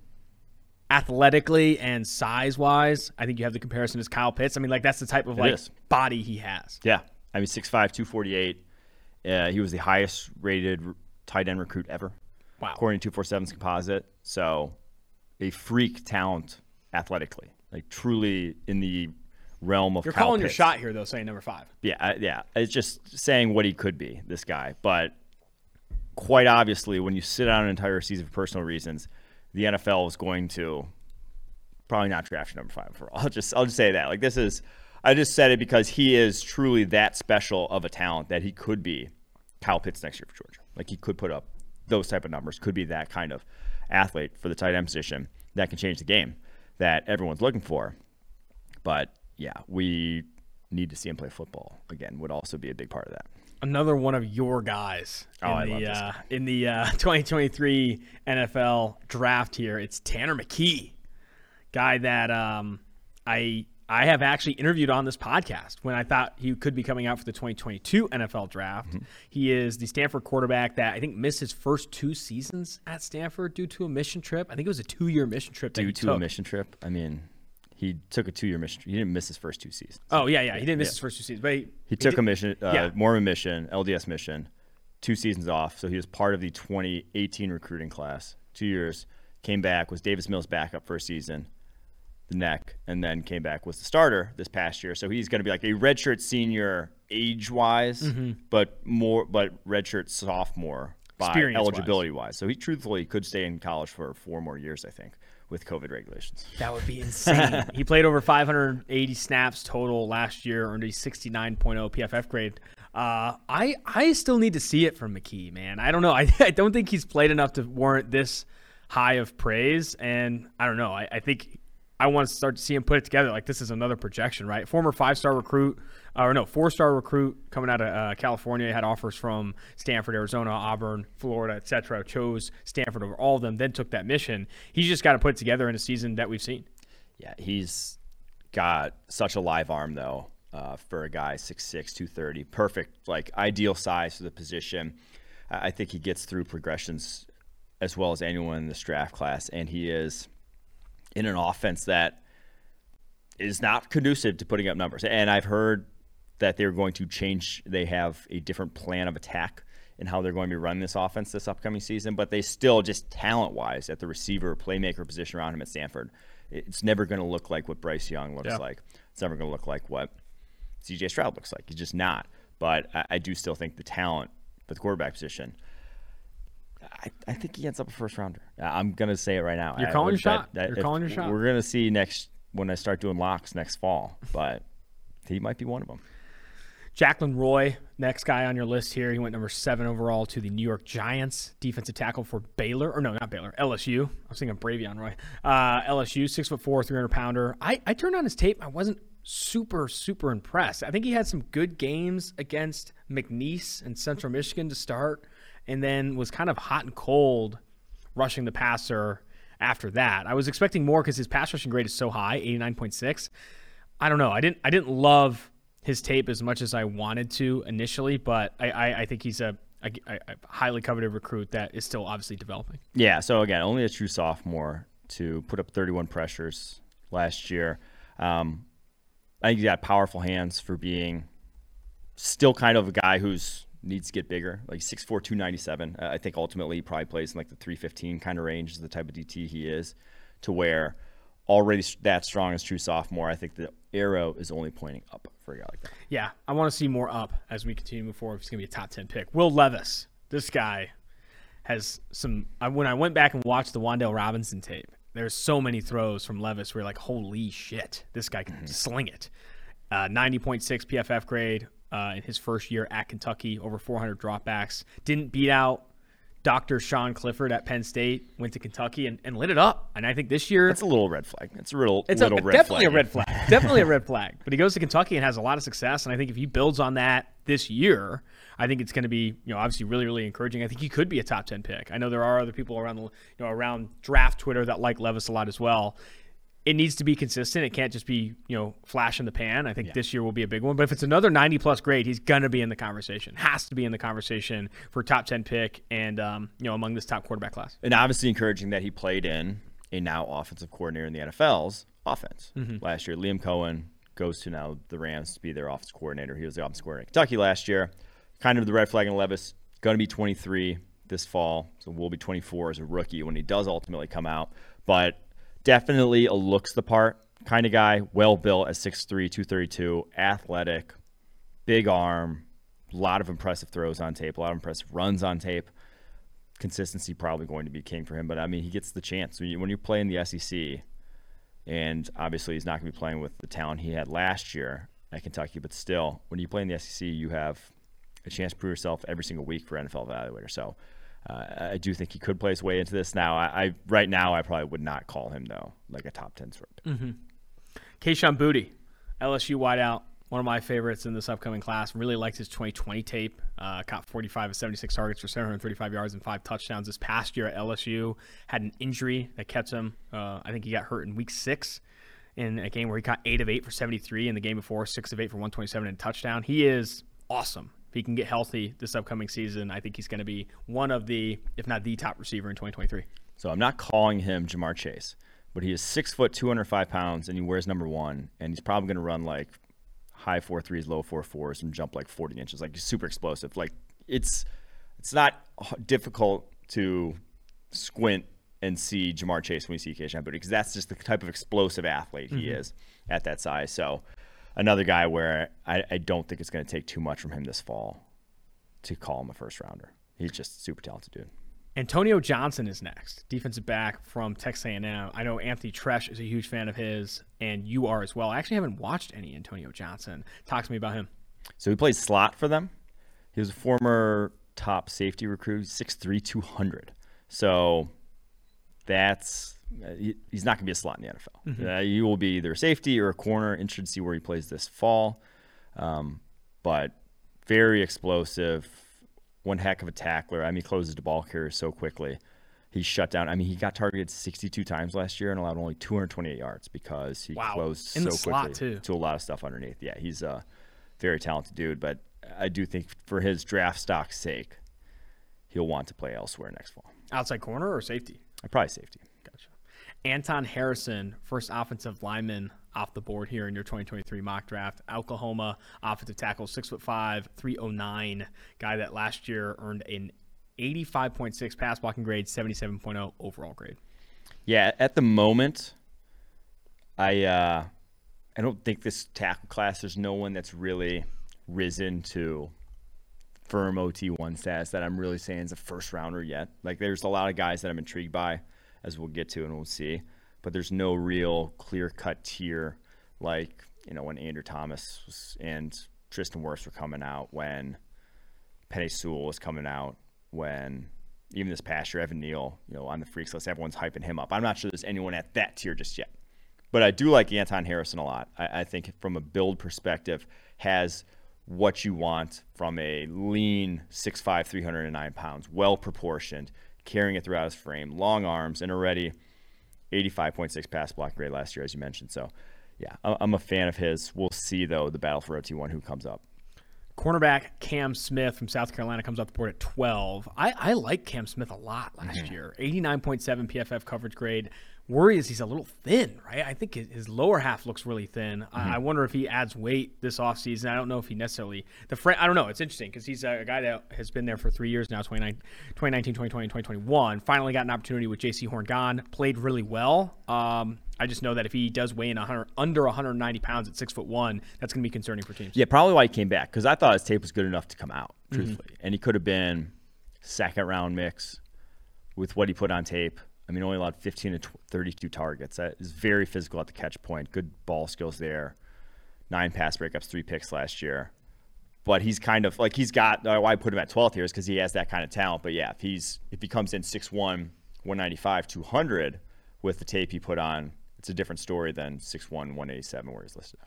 athletically and size wise. I think you have the comparison as Kyle Pitts. I mean, like that's the type of like body he has. Yeah. I mean, 6'5, 248. Uh, he was the highest rated tight end recruit ever. Wow. According to 247's composite. So a freak talent athletically. Like truly in the realm of. You're calling Pitts. your shot here, though, saying number five. Yeah, yeah. It's just saying what he could be, this guy. But quite obviously, when you sit on an entire season for personal reasons, the NFL is going to probably not draft number five for all. I'll just I'll just say that. Like this is I just said it because he is truly that special of a talent that he could be Kyle Pitts next year for Georgia. Like he could put up those type of numbers, could be that kind of athlete for the tight end position that can change the game that everyone's looking for. But yeah, we need to see him play football again. Would also be a big part of that. Another one of your guys oh, in, the, uh, in the uh, 2023 NFL draft here. It's Tanner McKee, guy that um, I I have actually interviewed on this podcast when I thought he could be coming out for the 2022 NFL draft. Mm-hmm. He is the Stanford quarterback that I think missed his first two seasons at Stanford due to a mission trip. I think it was a two-year mission trip. Due to took. a mission trip. I mean, he took a two-year mission. He didn't miss his first two seasons. Oh yeah, yeah. He didn't miss Yeah. his first two seasons, but he, He took did- a mission, uh, yeah. Mormon mission, LDS mission, two seasons off. So he was part of the 2018 recruiting class. Two years, came back, was Davis Mills' backup first season, the neck, and then came back was the starter this past year. So he's going to be like a redshirt senior age-wise, Mm-hmm. but more, but redshirt sophomore by eligibility-wise. So he truthfully could stay in college for four more years, I think, with COVID regulations. That would be insane. he played over 580 snaps total last year, earned a 69.0 PFF grade. Uh, I I still need to see it from McKee, man. I don't know. I, I don't think he's played enough to warrant this high of praise, and I don't know. I, I think I want to start to see him put it together. Like this is another projection, right? Former five-star recruit, or no, four-star recruit coming out of uh, California, had offers from Stanford, Arizona, Auburn, Florida, etc. Chose Stanford over all of them, then took that mission. He's just got to put it together in a season that we've seen. Yeah, he's got such a live arm though uh, for a guy 6'6", 230. Perfect, like ideal size for the position. I think he gets through progressions as well as anyone in this draft class, and he is in an offense that is not conducive to putting up numbers. And I've heard that they're going to change. They have a different plan of attack and how they're going to be running this offense this upcoming season. But they still, just talent wise, at the receiver, playmaker position around him at Stanford, it's never going to look like what Bryce Young looks Yeah. like. It's never going to look like what CJ Stroud looks like. He's just not. But I, I do still think the talent for the quarterback position. I, I think he ends up a first rounder. I'm gonna say it right now. You're calling would your shot. that You're calling your shot. We're gonna see next when I start doing locks next fall, but he might be one of them. Jaquelin Roy, next guy on your list here. He went number seven overall to the New York Giants, defensive tackle for Baylor, or no, not Baylor, LSU. I was thinking Bravion Roy. Uh, LSU, six foot four, 300 pounder. I, I turned on his tape. I wasn't super, super impressed. I think he had some good games against McNeese and Central Michigan to start, and then was kind of hot and cold rushing the passer after that. I was expecting more because his pass rushing grade is so high, 89.6. I don't know. I didn't I didn't love his tape as much as I wanted to initially, but I, I, I think he's a, a, a highly coveted recruit that is still obviously developing. Yeah. So again, only a true sophomore to put up 31 pressures last year. Um, I think he's got powerful hands for being still kind of a guy who's needs to get bigger, like 6'4", 297. Uh, I think ultimately he probably plays in like the 315 kind of range is the type of DT he is to where already that strong as true sophomore. I think the arrow is only pointing up for a guy like that. Yeah, I want to see more up as we continue to move forward. If he's going to be a top 10 pick. Will Levis, this guy has some. I, when I went back and watched the Wan'Dale Robinson tape, there's so many throws from Levis where you're like, holy shit, this guy can sling it. Uh, 90.6 PFF grade uh, in his first year at Kentucky, over 400 dropbacks. Didn't beat out Dr. Sean Clifford at Penn State, went to Kentucky and, and lit it up. And I think this year it's a little red flag. It's a real it's little a, red definitely flag. a red flag. definitely a red flag. But he goes to Kentucky and has a lot of success. And I think if he builds on that this year, I think it's going to be, you know, obviously really, really encouraging. I think he could be a top ten pick. I know there are other people around the, you know, around draft Twitter that like Levis a lot as well. It needs to be consistent. It can't just be, you know, flash in the pan. I think this year will be a big one. But if it's another 90 plus grade, he's going to be in the conversation. Has to be in the conversation for top 10 pick and, um, you know, among this top quarterback class. and obviously encouraging that he played in a now offensive coordinator in the NFL's offense last year. Liam Coen goes to now the Rams to be their offense coordinator. He was the offense coordinator in Kentucky last year. Kind of the red flag in Levis. Going to be 23 this fall, so will be 24 as a rookie when he does ultimately come out. But definitely a looks the part kind of guy. Well built at 6'3", 232, athletic, big arm, a lot of impressive throws on tape, a lot of impressive runs on tape consistency probably going to be king for him. But I mean, he gets the chance when you, when you play in the SEC, and obviously he's not going to be playing with the talent he had last year at Kentucky. But still, when you play in the SEC, you have a chance to prove yourself every single week for NFL evaluator. So. Uh, I do think he could play his way into this. Now, I, I right now I probably would not call him though like a top ten sort. Kayshon Boutte, LSU wideout, one of my favorites in this upcoming class. Really liked his 2020 tape. Uh, caught 45 of 76 targets for 735 yards and five touchdowns this past year at LSU. Had an injury that kept him. Uh, I think he got hurt in week six in a game where he caught eight of eight for 73. In the game before, six of eight for 127 and touchdown. He is awesome. If he can get healthy this upcoming season, I think he's going to be one of the, if not the top receiver in 2023. So I'm not calling him Ja'Marr Chase, but he is six foot, 205 pounds, and he wears number one, and he's probably going to run like high four threes, low four fours, and jump like 40 inches. Like he's super explosive. Like it's it's not difficult to squint and see Ja'Marr Chase when we see Kayshon Boutte because that's just the type of explosive athlete he mm-hmm. is at that size. So another guy where I, I don't think it's going to take too much from him this fall to call him a first rounder. He's just super talented dude. Antonio Johnson is next, defensive back from Texas A&M. I know Anthony Treash is a huge fan of his, and you are as well. I actually haven't watched any Antonio Johnson. Talk to me about him. So he plays slot for them. He was a former top safety recruit, 6'3", 200. So that's uh, he's not going to be a slot in the NFL. Mm-hmm. Uh, he will be either a safety or a corner. Interested to see where he plays this fall. Um, but very explosive, one heck of a tackler. I mean, he closes the ball carrier so quickly. He's shut down. I mean, he got targeted 62 times last year and allowed only 228 yards because he wow. closed in so quickly too. to a lot of stuff underneath. Yeah, he's a very talented dude, but I do think for his draft stock's sake, he'll want to play elsewhere next fall. Outside corner or safety? Probably safety. Gotcha. Anton Harrison, first offensive lineman off the board here in your 2023 mock draft. Oklahoma offensive tackle, six foot five, 309. Guy that last year earned an 85.6 pass blocking grade, 77.0 overall grade. Yeah, at the moment, I uh, I don't think this tackle class. There's no one that's really risen to firm OT1 status that I'm really saying is a first rounder yet. Like there's a lot of guys that I'm intrigued by, as we'll get to and we'll see, but there's no real clear cut tier like you know when Andrew Thomas and Tristan Wirfs were coming out, when Penei Sewell was coming out, when even this past year Evan Neal, you know, on the freaks list, everyone's hyping him up. I'm not sure there's anyone at that tier just yet, but I do like Anton Harrison a lot. I, I think from a build perspective has what you want from a lean 6'5", 309 pounds, well proportioned, carrying it throughout his frame, long arms, and already 85.6 pass block grade last year, as you mentioned. So, yeah, I'm a fan of his. We'll see, though, the battle for OT1 who comes up. Cornerback Cam Smith from South Carolina comes off the board at 12. I, I like Cam Smith a lot last mm-hmm. year. 89.7 PFF coverage grade worry is he's a little thin, right? I think his, lower half looks really thin. Mm-hmm. I, I, wonder if he adds weight this offseason. I don't know if he necessarily the friend. I don't know. It's interesting because he's a, a, guy that has been there for three years now 2019, 2020, 2021. Finally got an opportunity with Jaycee Horn gone. Played really well. Um, I just know that if he does weigh in 100, under 190 pounds at six foot one, that's going to be concerning for teams. Yeah, probably why he came back because I thought his tape was good enough to come out, mm-hmm. truthfully, mm-hmm. and he could have been second round mix with what he put on tape. I mean, only allowed 15 to 32 targets. That is very physical at the catch point. Good ball skills there. Nine pass breakups, three picks last year. But he's kind of like he's got uh, why I put him at 12th here is because he has that kind of talent. But yeah, if he's if he comes in 6'1", 195, 200 with the tape he put on, it's a different story than 6'1", 187 where he's listed.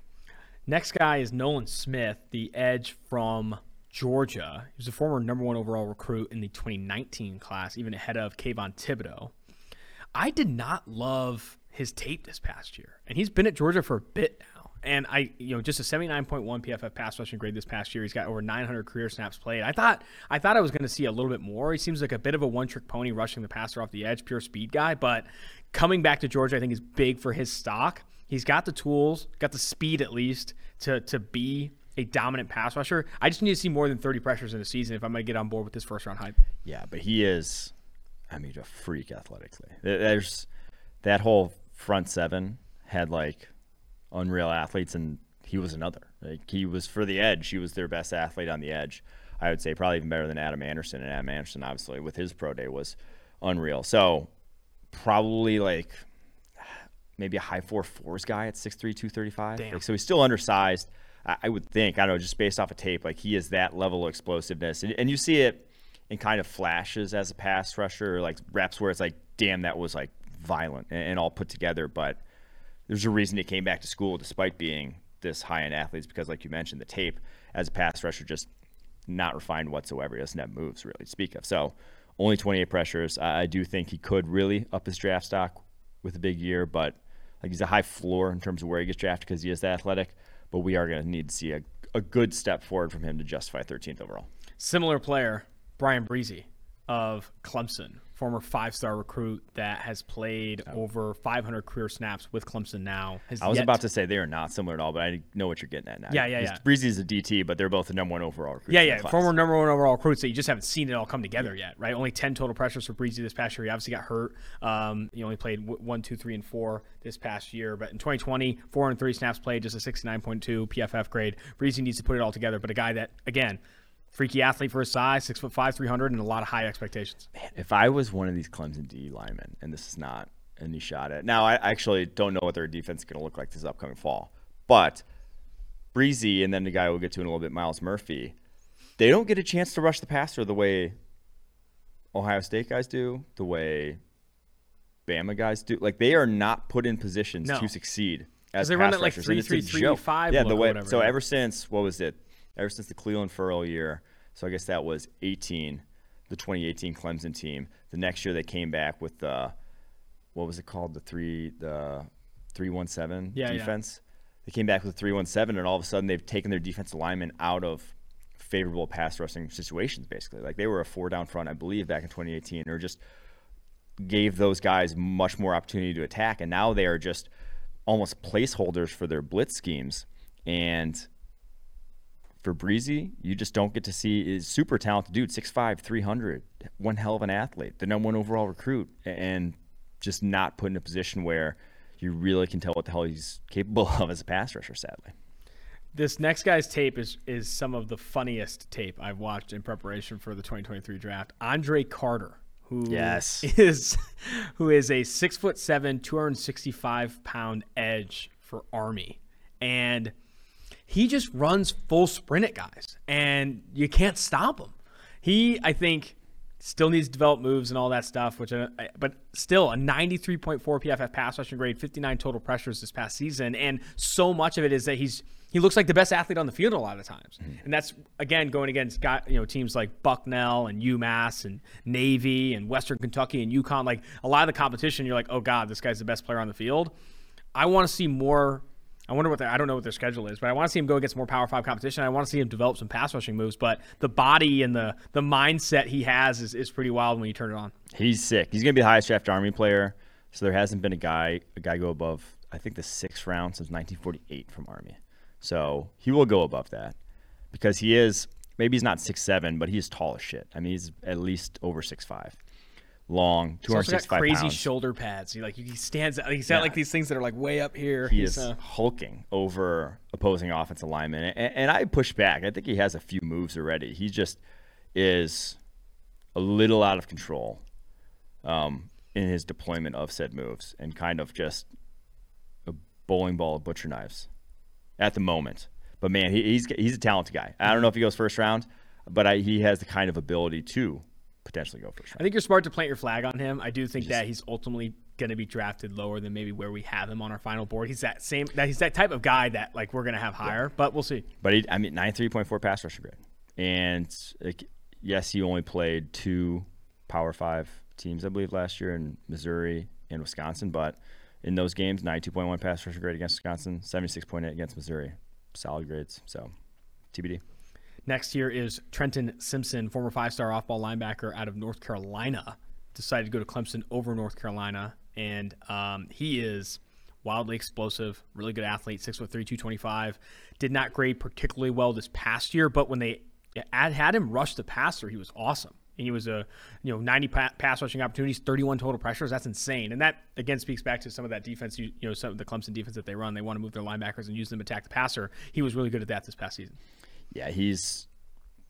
Next guy is Nolan Smith, the edge from Georgia. He was a former number one overall recruit in the 2019 class, even ahead of Kayvon Thibodeaux. I did not love his tape this past year, and he's been at Georgia for a bit now. And I, you know, just a 79.1 PFF pass rushing grade this past year. He's got over 900 career snaps played. I thought, I thought I was going to see a little bit more. He seems like a bit of a one-trick pony, rushing the passer off the edge, pure speed guy. But coming back to Georgia, I think is big for his stock. He's got the tools, got the speed at least to to be a dominant pass rusher. I just need to see more than 30 pressures in a season if I'm going to get on board with this first round hype. Yeah, but he is I mean, a freak athletically. There's that whole front seven had like unreal athletes, and he was another. Like he was for the edge. He was their best athlete on the edge. I would say probably even better than Adam Anderson. And Adam Anderson, obviously, with his pro day was unreal. So probably like maybe a high four fours guy at 6'3", 235. Like, so he's still undersized. I, I, would think. I don't know, just based off of tape, like he is that level of explosiveness, and, and you see it and kind of flashes as a pass rusher, like reps where it's like, damn, that was like violent and, and all put together. But there's a reason he came back to school despite being this high end athletes because, like you mentioned, the tape as a pass rusher just not refined whatsoever. He doesn't have moves really to speak of. So only 28 pressures. I, I do think he could really up his draft stock with a big year, but like he's a high floor in terms of where he gets drafted because he is athletic. But we are going to need to see a, a good step forward from him to justify 13th overall. Similar player, Bryan Bresee of Clemson, former five-star recruit that has played over 500 career snaps with Clemson now. I was yet about to say they are not similar at all, but I know what you're getting at now. Yeah, yeah, yeah. Bresee is a DT, but they're both the number one overall recruit. Yeah, yeah. Former number one overall recruits that you just haven't seen it all come together yet, right? Only 10 total pressures for Bresee this past year. He obviously got hurt. Um, he only played w- one, two, three, and four this past year. But in 2020, four and three snaps played, just a 69.2 PFF grade. Bresee needs to put it all together. But a guy that, again, freaky athlete for his size, six foot five, 300, and a lot of high expectations. if I was one of these Clemson D linemen, and this is not any shot at now, I actually don't know what their defense is going to look like this upcoming fall, but Bresee and then the guy we'll get to in a little bit, Myles Murphy, they don't get a chance to rush the passer the way Ohio State guys do, the way Bama guys do. Like they are not put in positions No. to succeed as they run that, like, and a 3-3-3, joke. five Yeah, the way. whatever, so yeah. ever since what was it? Ever since the Clelin Ferrell year, so I guess that was 18, the 2018 Clemson team. The next year they came back with the what was it called? The three the three one seven Yeah, yeah. defense. They came back with three one seven, and all of a sudden they've taken their defense alignment out of favorable pass rushing situations. Basically, like they were a four down front, I believe, back in 2018, or just gave those guys much more opportunity to attack, and now they are just almost placeholders for their blitz schemes. And for Bresee, you just don't get to see is super talented dude, 6'5", 300, one hell of an athlete, the number one overall recruit, and just not put in a position where you really can tell what the hell he's capable of as a pass rusher, sadly. This next guy's tape is is some of the funniest tape I've watched in preparation for the 2023 draft. Andre Carter, who Yes. is who is a six foot seven, 265 pound edge for Army, and he just runs full sprint at guys, and you can't stop him. He, I think, still needs to develop moves and all that stuff. Which, I, but still, a 93.4 PFF pass rushing grade, 59 total pressures this past season, and so much of it is that he's he looks like the best athlete on the field a lot of times, mm-hmm. and that's again going against got you know teams like Bucknell and UMass and Navy and Western Kentucky and UConn. Like a lot of the competition, you're like, oh god, this guy's the best player on the field. I want to see more. I wonder what their, I don't know what their schedule is, but I want to see him go against more Power Five competition. I want to see him develop some pass rushing moves, but the body and the the mindset he has is, is pretty wild when you turn it on. He's sick. He's gonna be the highest drafted Army player. So there hasn't been a guy a guy go above I think the sixth round since 1948 from Army. So he will go above that because he is maybe he's not six seven, but he's tall as shit. I mean he's at least over six five, long, also got 265 crazy pounds. shoulder pads. He like he stands. He's got Yeah. like these things that are like way up here. he He's, is uh, hulking over opposing offensive linemen, and, and I push back. I think he has a few moves already. He just is a little out of control um, in his deployment of said moves, and kind of just a bowling ball of butcher knives at the moment. But man, he, he's he's a talented guy. I don't know if he goes first round, but I, he has the kind of ability to potentially go first I think you're smart to plant your flag on him. I do think that he's ultimately going to be drafted lower than maybe where we have him on our final board. He's that same that he's that type of guy that like we're going to have higher, but we'll see. But he, I mean, nine three point four pass rusher grade, and like, yes, he only played two Power Five teams, I believe, last year in Missouri and Wisconsin. But in those games, ninety two point one pass rusher grade against Wisconsin, seventy six point eight against Missouri, solid grades. So, TBD. Next here is Trenton Simpson, former five-star off-ball linebacker out of North Carolina, decided to go to Clemson over North Carolina, and um, he is wildly explosive, really good athlete, six foot three, two twenty-five. Did not grade particularly well this past year, but when they had, him rush the passer, he was awesome. And he was a you know 90 pa- pass rushing opportunities, 31 total pressures. That's insane. And that again speaks back to some of that defense. You, you know, some of the Clemson defense that they run. They want to move their linebackers and use them to attack the passer. He was really good at that this past season. Yeah, he's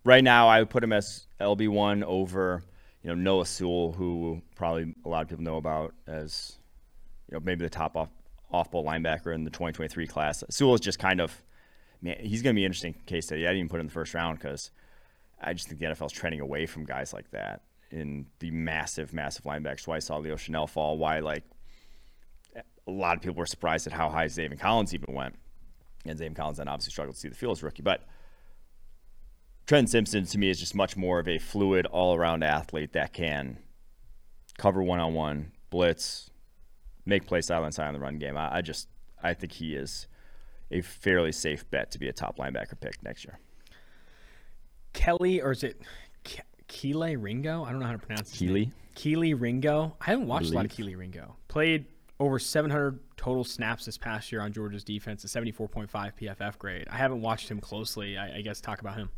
right now. I would put him as LB one over you know Noah Sewell, who probably a lot of people know about as you know maybe the top off off ball linebacker in the 2023 class. Sewell is just kind of man, he's going to be an interesting case study. I didn't even put him in the first round because I just think the NFL is trending away from guys like that in the massive, massive linebackers. Why I saw Leo Chenal fall. Why like a lot of people were surprised at how high Zaven Collins even went. And Zaven Collins then obviously struggled to see the field as rookie, but. Trent Simpson to me is just much more of a fluid, all-around athlete that can cover one-on-one, blitz, make play side on side on the run game. I, I just I think he is a fairly safe bet to be a top linebacker pick next year. Kelly, or is it Ke- Ringo. I don't know how to pronounce his Keely. name. Ringo. I haven't watched a lot of. Kelee Ringo. Played over 700 total snaps this past year on Georgia's defense, a 74.5 PFF grade. I haven't watched him closely. I, I guess talk about him.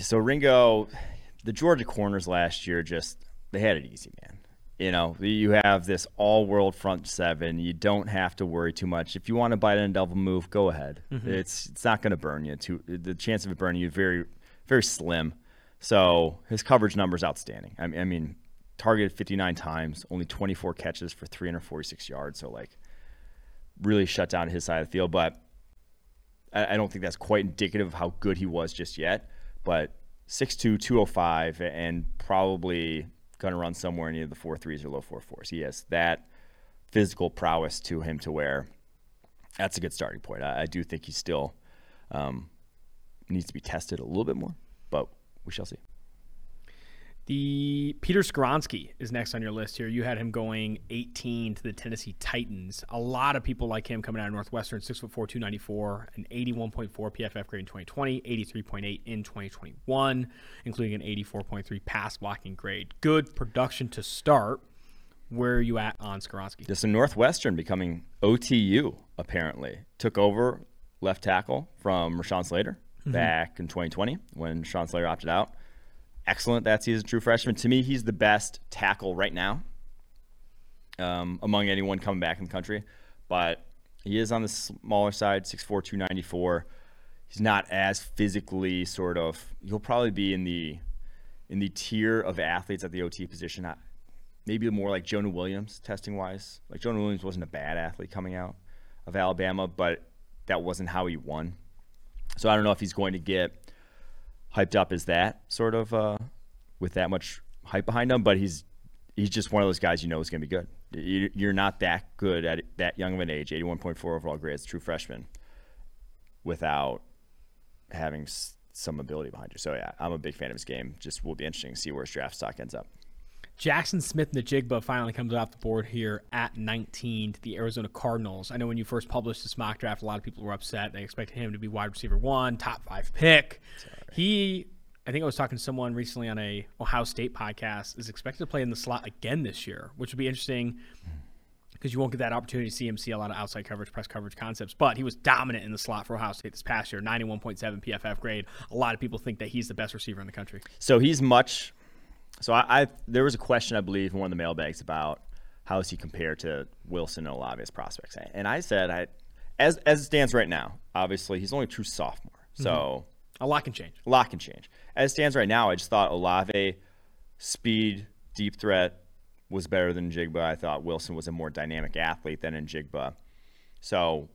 So Ringo, the Georgia corners last year just they had it easy, man. You know, you have this all-world front seven. You don't have to worry too much. If you want to bite in a double move, go ahead. Mm-hmm. It's it's not going to burn you. Too the chance of it burning you is very very slim. So his coverage number is outstanding. I mean, I mean, targeted 59 times, only 24 catches for 346 yards. So like, really shut down his side of the field. But I, I don't think that's quite indicative of how good he was just yet. But 6'2", 205, and probably going to run somewhere either the four threes or low four fours. He has that physical prowess to him to where that's a good starting point. I, I do think he still um, needs to be tested a little bit more, but we shall see. The Peter Skoronski is next on your list here. You had him going 18 to the Tennessee Titans. A lot of people like him coming out of Northwestern, 6'4", 294, an 81.4 PFF grade in 2020, 83.8 in 2021, including an 84.3 pass blocking grade. Good production to start. Where are you at on Skoronski? Just a Northwestern becoming OTU, apparently. Took over left tackle from Rashawn Slater mm-hmm. back in 2020 when Rashawn Slater opted out. Excellent that season, true freshman. To me, he's the best tackle right now um, among anyone coming back in the country. But he is on the smaller side, 6'4", 294. He's not as physically sort of. He'll probably be in the in the tier of athletes at the OT position. Maybe more like Jonah Williams testing wise. Like Jonah Williams wasn't a bad athlete coming out of Alabama, but that wasn't how he won. So I don't know if he's going to get hyped up as that sort of uh, with that much hype behind him. But he's he's just one of those guys you know is going to be good. You- You're not that good at that young of an age, 81.4 overall grade as a true freshman, without having some ability behind you. So yeah, I'm a big fan of his game. Just will be interesting to see where his draft stock ends up. Jaxon Smith-Njigba finally comes off the board here at 19 to the Arizona Cardinals. I know when you first published this mock draft, a lot of people were upset. They expected him to be wide receiver one, top five pick. He, I think I was talking to someone recently on a Ohio State podcast, is expected to play in the slot again this year, which would be interesting hmm. because you won't get that opportunity to see him see a lot of outside coverage, press coverage concepts. But he was dominant in the slot for Ohio State this past year, 91.7 PFF grade. A lot of people think that he's the best receiver in the country. So he's much. So I, I there was a question I believe in one of the mailbags about how does he compare to Wilson and Olave as prospects, and I said I, as as it stands right now, obviously he's only a true sophomore, mm-hmm. so A lot can change. a lot can change. As it stands right now, I just thought Olave, speed, deep threat was better than Jigba. I thought Wilson was a more dynamic athlete than in Jigba, so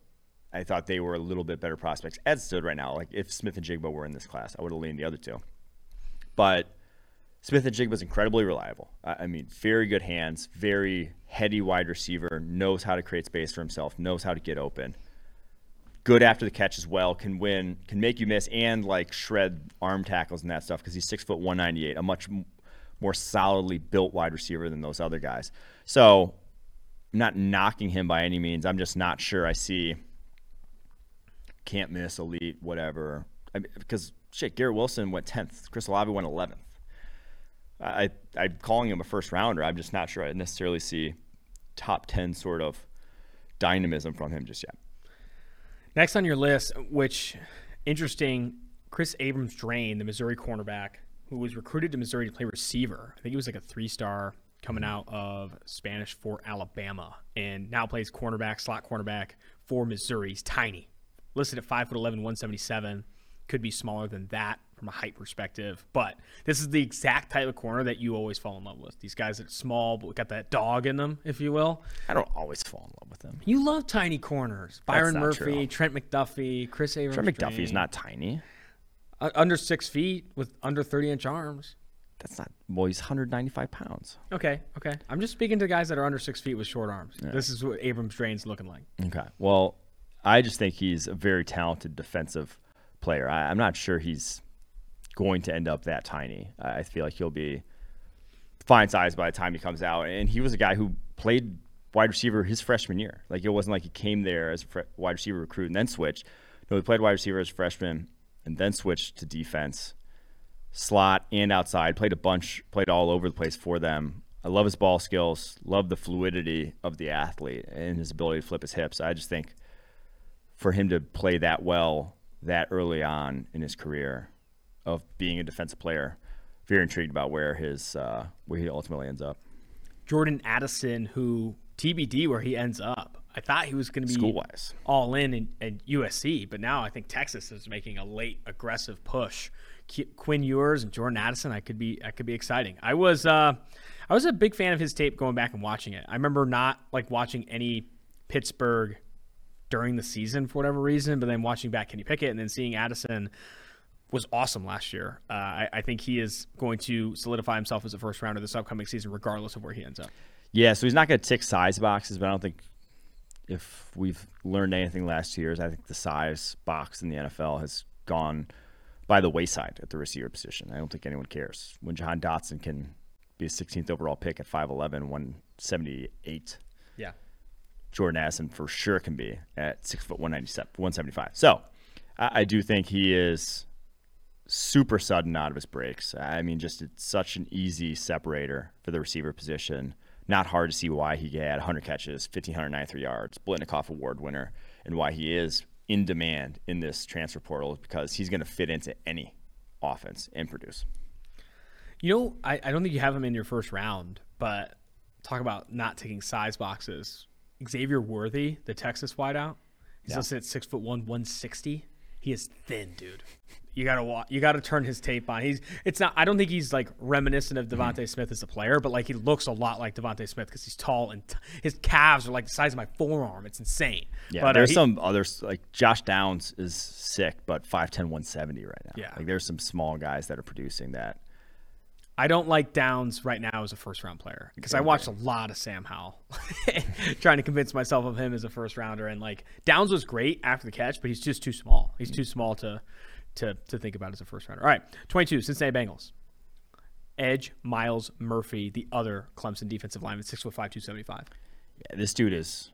I thought they were a little bit better prospects. As it stood right now, like if Smith-Njigba were in this class, I would have leaned the other two, but. Smith-Njigba is incredibly reliable. I mean, very good hands, very heady wide receiver, knows how to create space for himself, knows how to get open. Good after the catch as well, can win, can make you miss, and like shred arm tackles and that stuff because he's six foot one ninety eight, a much more solidly built wide receiver than those other guys. So, I'm not knocking him by any means. I'm just not sure I see can't miss, elite, whatever. I mean, because shit, Garrett Wilson went tenth, Chris Olave went eleventh. I I'm calling him a first rounder. I'm just not sure I necessarily see top ten sort of dynamism from him just yet. Next on your list, which interesting, Kris Abrams-Draine, the Missouri cornerback, who was recruited to Missouri to play receiver. I think he was like a three star coming out of Spanish Fort Alabama, and now plays cornerback, slot cornerback for Missouri. He's tiny, listed at five foot 11, 177. Could be smaller than that from a height perspective, but this is the exact type of corner that you always fall in love with. These guys that are small but got that dog in them, if you will. I don't always fall in love with them. You love tiny corners. Byron Murphy, true. Trent McDuffie, Kris Abrams. Trent McDuffie's Draine. not tiny. Uh, under six feet with under 30 inch arms. That's not. Well, he's 195 pounds. Okay, okay. I'm just speaking to guys that are under six feet with short arms. This is what Abrams-Draine's looking like. Okay. Well, I just think he's a very talented defensive player. I, I'm not sure he's going to end up that tiny. I feel like he'll be fine size by the time he comes out. And he was a guy who played wide receiver his freshman year. Like it wasn't like he came there as a wide receiver recruit and then switched. No, he played wide receiver as a freshman and then switched to defense. slot and outside. Played a bunch, played all over the place for them. I love his ball skills, love the fluidity of the athlete and his ability to flip his hips. I just think for him to play that well that early on in his career of being a defensive player, very intrigued about where his uh, where he ultimately ends up. Jordan Addison, who TBD where he ends up. I thought he was going to be school-wise all in, at USC, but now I think Texas is making a late aggressive push. Quinn Ewers and Jordan Addison, I could be, I could be exciting. I was, uh, I was a big fan of his tape going back and watching it. I remember not like watching any Pittsburgh during the season for whatever reason, but then watching back Kenny Pickett and then seeing Addison was awesome last year. Uh, I, I, think he is going to solidify himself as a first rounder this upcoming season, regardless of where he ends up. Yeah, so he's not going to tick size boxes, but I don't think if we've learned anything last two years, I think the size box in the NFL has gone by the wayside at the receiver position. I don't think anyone cares. When Jahan Dotson can be a 16th overall pick at 5'11, 178. Yeah. Jordan Addison for sure can be at six foot 197, 175. So I, I do think he is super sudden out of his breaks. I mean, just it's such an easy separator for the receiver position not hard to see why he had 100 catches, 1,593 yards, Biletnikoff Award winner, and why he is in demand in this transfer portal because he's going to fit into any offense and produce. You know, I, I don't think you have him in your first round, but talk about not taking size boxes. Xavier Worthy, the Texas wideout, he's yeah. listed at six foot one, 160. He is thin, dude. You gotta watch. You gotta turn his tape on. He's. It's not. I don't think he's like reminiscent of DeVonta mm. Smith as a player, but like he looks a lot like DeVonta Smith because he's tall and t- his calves are like the size of my forearm. It's insane. Yeah. But, uh, there's uh, he, some others like Josh Downs is sick, but 5'10", 170 right now. Yeah. Like there's some small guys that are producing that. I don't like Downs right now as a first round player because I watched a lot of Sam Howell trying to convince myself of him as a first rounder. And like Downs was great after the catch, but he's just too small. He's too small to to, to think about as a first rounder. All right, 22, Cincinnati Bengals. Edge Myles Murphy, the other Clemson defensive lineman, six foot five, two seventy five. Yeah, this dude is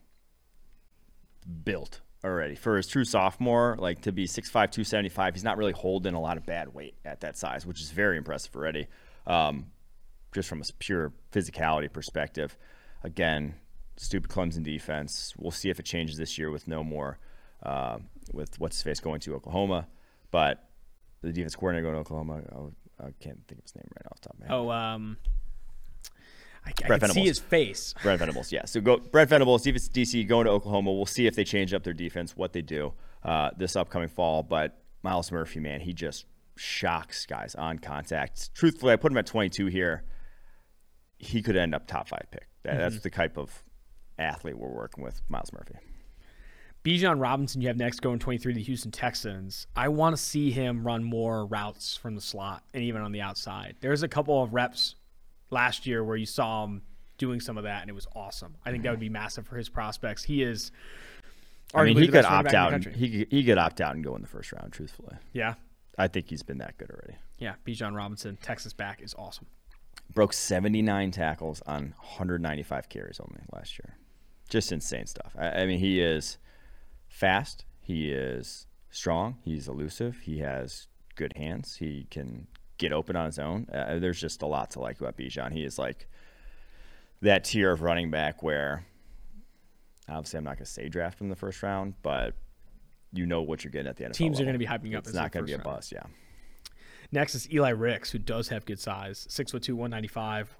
built already for his true sophomore. Like to be 6'5", 275, he's not really holding a lot of bad weight at that size, which is very impressive already. Um, just from a pure physicality perspective, again, stupid Clemson defense. We'll see if it changes this year with no more uh, with what's his face going to Oklahoma. But the defense coordinator going to Oklahoma, oh, I can't think of his name right off the top of my head. Oh, um, I, I can see his face. Brent Venables, yeah. So go Brent Venables, defense DC going to Oklahoma. We'll see if they change up their defense, what they do uh, this upcoming fall. But Myles Murphy, man, he just shocks guys on contact. Truthfully, I put him at 22 here. He could end up top five pick. That, mm-hmm. That's the type of athlete we're working with, Myles Murphy. Bijan Robinson, you have next going 23 to the Houston Texans. I want to see him run more routes from the slot and even on the outside. There's a couple of reps last year where you saw him doing some of that, and it was awesome. I think that would be massive for his prospects. He is. I mean, he could opt out. And, he he could opt out and go in the first round. Truthfully, yeah, I think he's been that good already. Yeah, Bijan Robinson, Texas back is awesome. Broke 79 tackles on 195 carries only last year. Just insane stuff. I, I mean, he is fast. He is strong. He's elusive. He has good hands. He can get open on his own. Uh, there's just a lot to like about Bijan. He is like that tier of running back where obviously I'm not going to say draft him the first round, but you know what you're getting at the end. Of the day. Teams are going to be hyping up. It's not going to be a bust. Yeah. Next is Eli Ricks, who does have good size, six foot two, one ninety five.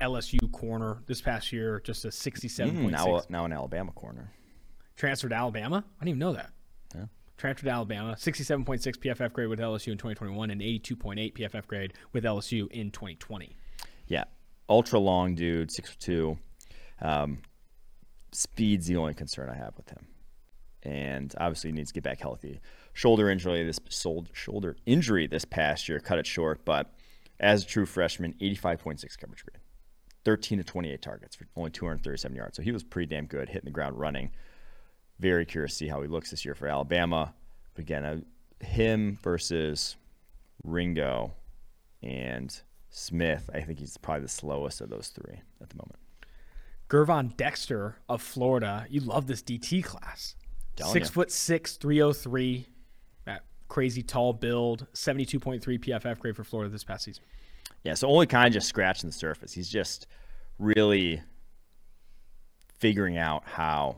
LSU corner this past year, just a sixty-seven. Mm, now, now an Alabama corner. Transferred to Alabama. I didn't even know that. Yeah. Transferred to Alabama. 67.6 PFF grade with LSU in 2021 and 82.8 PFF grade with LSU in 2020. Yeah. Ultra long dude, 6'2. Um, speed's the only concern I have with him. And obviously he needs to get back healthy. Shoulder injury this shoulder injury this past year cut it short, but as a true freshman, 85.6 coverage grade. 13 to 28 targets for only 237 yards. So he was pretty damn good hitting the ground running. Very curious to see how he looks this year for Alabama. But again, uh, him versus Ringo and Smith, I think he's probably the slowest of those three at the moment. Gervon Dexter of Florida. You love this DT class. Six foot six, 303 at crazy tall build, 72.3 PFF grade for Florida this past season. Yeah, so only kind of just scratching the surface. He's just really figuring out how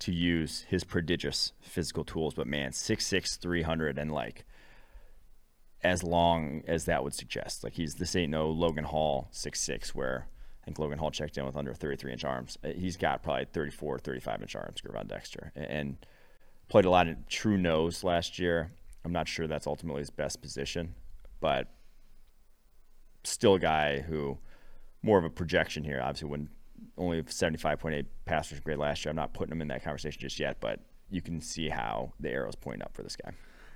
to use his prodigious physical tools. But man, 6'6, 300, and like as long as that would suggest. Like he's this ain't no Logan Hall 6'6, where I think Logan Hall checked in with under 33 inch arms. Uh, he's got probably 34, 35 inch arms, Gervon Dexter, and played a lot of true nose last year. I'm not sure that's ultimately his best position, but still a guy who more of a projection here. Obviously, when only 75.8 passers grade last year, I'm not putting him in that conversation just yet, but you can see how the arrow's pointing up for this guy.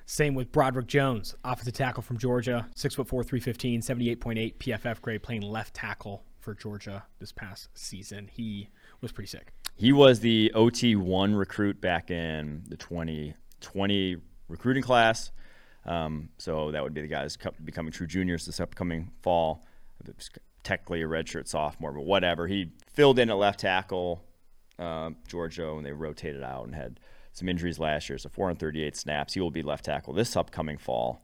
Same with Broderick Jones, offensive tackle from Georgia, six foot four, 315, 78.8 PFF grade, playing left tackle for Georgia this past season. He was pretty sick. He was the OT1 recruit back in the 2020 recruiting class. Um, so that would be the guys becoming true juniors this upcoming fall. Technically a redshirt sophomore, but whatever. He filled in at left tackle, uh, Georgia, when they rotated out and had some injuries last year. So 438 snaps. He will be left tackle this upcoming fall.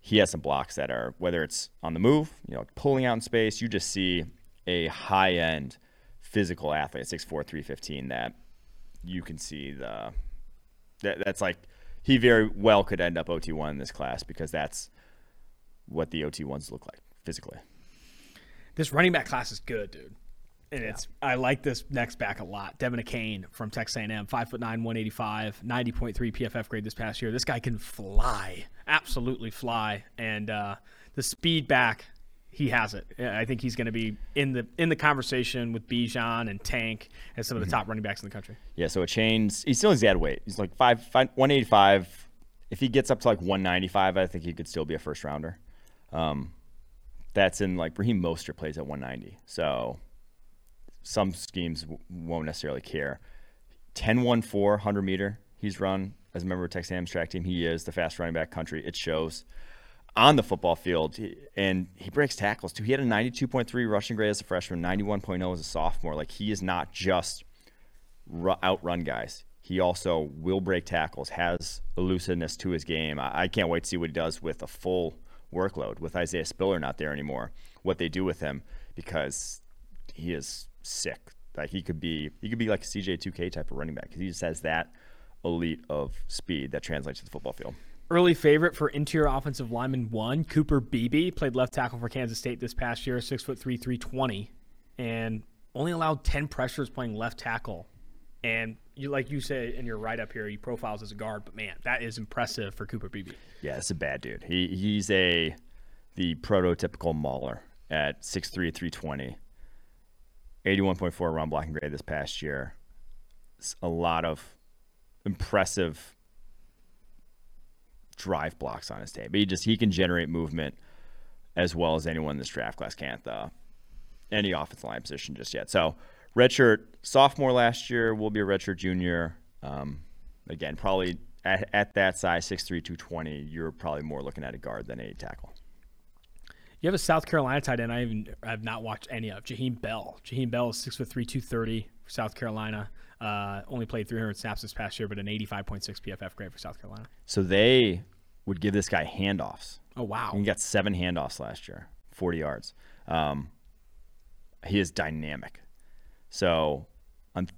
He has some blocks that are whether it's on the move, you know, pulling out in space. You just see a high end physical athlete, 6'4", 315, that you can see the that, that's like he very well could end up OT1 in this class because that's what the OT1s look like physically. This running back class is good, dude. And yeah. it's I like this next back a lot. De'Von Achane from Texas A&M, five foot nine, one eighty five, ninety point three PFF grade this past year. This guy can fly, absolutely fly, and uh, the speed back he has it. I think he's going to be in the in the conversation with Bijan and Tank as some of the mm-hmm. top running backs in the country. Yeah, so Achane's he still has add weight. He's like five, five 185. If he gets up to like 195, I think he could still be a first rounder. Um, that's in like Raheem Mostert plays at 190. So some schemes won't necessarily care. 10 1 4, 100 meter, he's run as a member of Texas A&M's track team. He is the fast running back country. It shows on the football field, and he breaks tackles too. He had a 92.3 rushing grade as a freshman, 91.0 as a sophomore. Like he is not just outrun guys. He also will break tackles, has elusiveness to his game. I, I can't wait to see what he does with a full workload with Isaiah Spiller not there anymore. What they do with him because he is sick. Like he could be, he could be like a CJ2K type of running back because he just has that elite of speed that translates to the football field. Early favorite for interior offensive lineman one, Cooper Beebe, played left tackle for Kansas State this past year, six foot three, 320, and only allowed 10 pressures playing left tackle. And you, like you say in your write up here, he profiles as a guard, but man, that is impressive for Cooper Beebe. Yeah, it's a bad dude. He he's a the prototypical mauler at 6'3", 320. 81.4 run blocking grade this past year. It's a lot of impressive drive blocks on his tape. But he just he can generate movement as well as anyone in this draft class can't. Uh, any offensive line position just yet. So redshirt sophomore last year will be a redshirt junior. Um, again, probably at, at that size, 6'3", 220, you're probably more looking at a guard than a tackle. You have a South Carolina tight end I even I have not watched any of. Jaheim Bell. Jaheim Bell is six foot three, two thirty for South Carolina. Uh, only played 300 snaps this past year, but an 85.6 PFF grade for South Carolina. So they would give this guy handoffs. Oh wow! he got seven handoffs last year, 40 yards. Um, he is dynamic. So on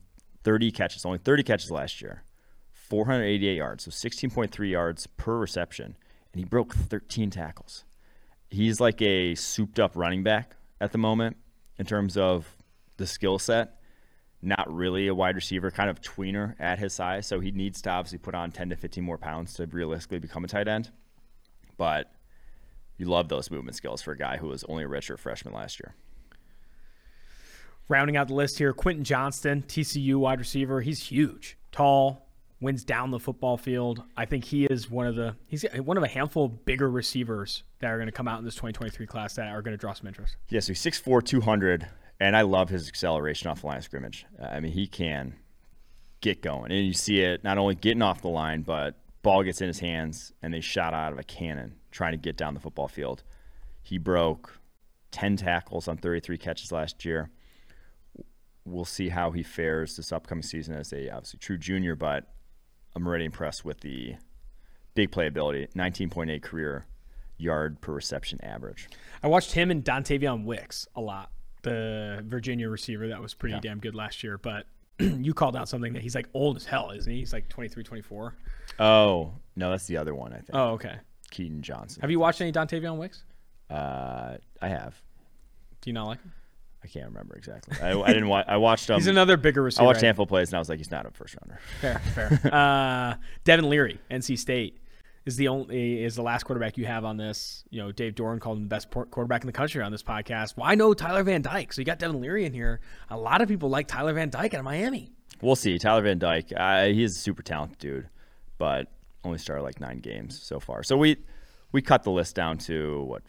30 catches, only 30 catches last year, 488 yards, so 16.3 yards per reception, and he broke 13 tackles. He's like a souped up running back at the moment in terms of the skill set not really a wide receiver, kind of tweener at his size. So he needs to obviously put on 10 to 15 more pounds to realistically become a tight end. But you love those movement skills for a guy who was only a redshirt freshman last year. Rounding out the list here, Quentin Johnston, TCU wide receiver. He's huge, tall, wins down the football field. I think he is one of the he's one of a handful of bigger receivers that are going to come out in this 2023 class that are going to draw some interest. Yeah, so he's 6'4", 200 and I love his acceleration off the line of scrimmage. I mean, he can get going, and you see it not only getting off the line, but ball gets in his hands, and they shot out of a cannon trying to get down the football field. He broke 10 tackles on 33 catches last year. We'll see how he fares this upcoming season as a obviously true junior, but I'm already impressed with the big playability, 19.8 career yard per reception average. I watched him and Dontavion Wicks a lot, the Virginia receiver that was pretty Yeah. damn good last year. But you called out something that he's like old as hell, isn't he? He's like 23, 24. Oh no, that's the other one. I think Oh, okay. Keaton Johnson. Have you watched any Dontavion Wicks? Uh, I have. Do you not like him? I can't remember exactly. I, I didn't watch. I watched. Um, He's another bigger receiver. I watched I- handful plays and I was like, he's not a first rounder. Fair, fair. uh, Devin Leary, NC State, is the only is the last quarterback you have on this. You know, Dave Doeren called him the best quarterback in the country on this podcast. Why no Tyler Van Dyke? So you got Devin Leary in here. A lot of people like Tyler Van Dyke out of Miami. We'll see. Tyler Van Dyke, uh, he is a super talented dude, but only started like nine games so far. So we we cut the list down to what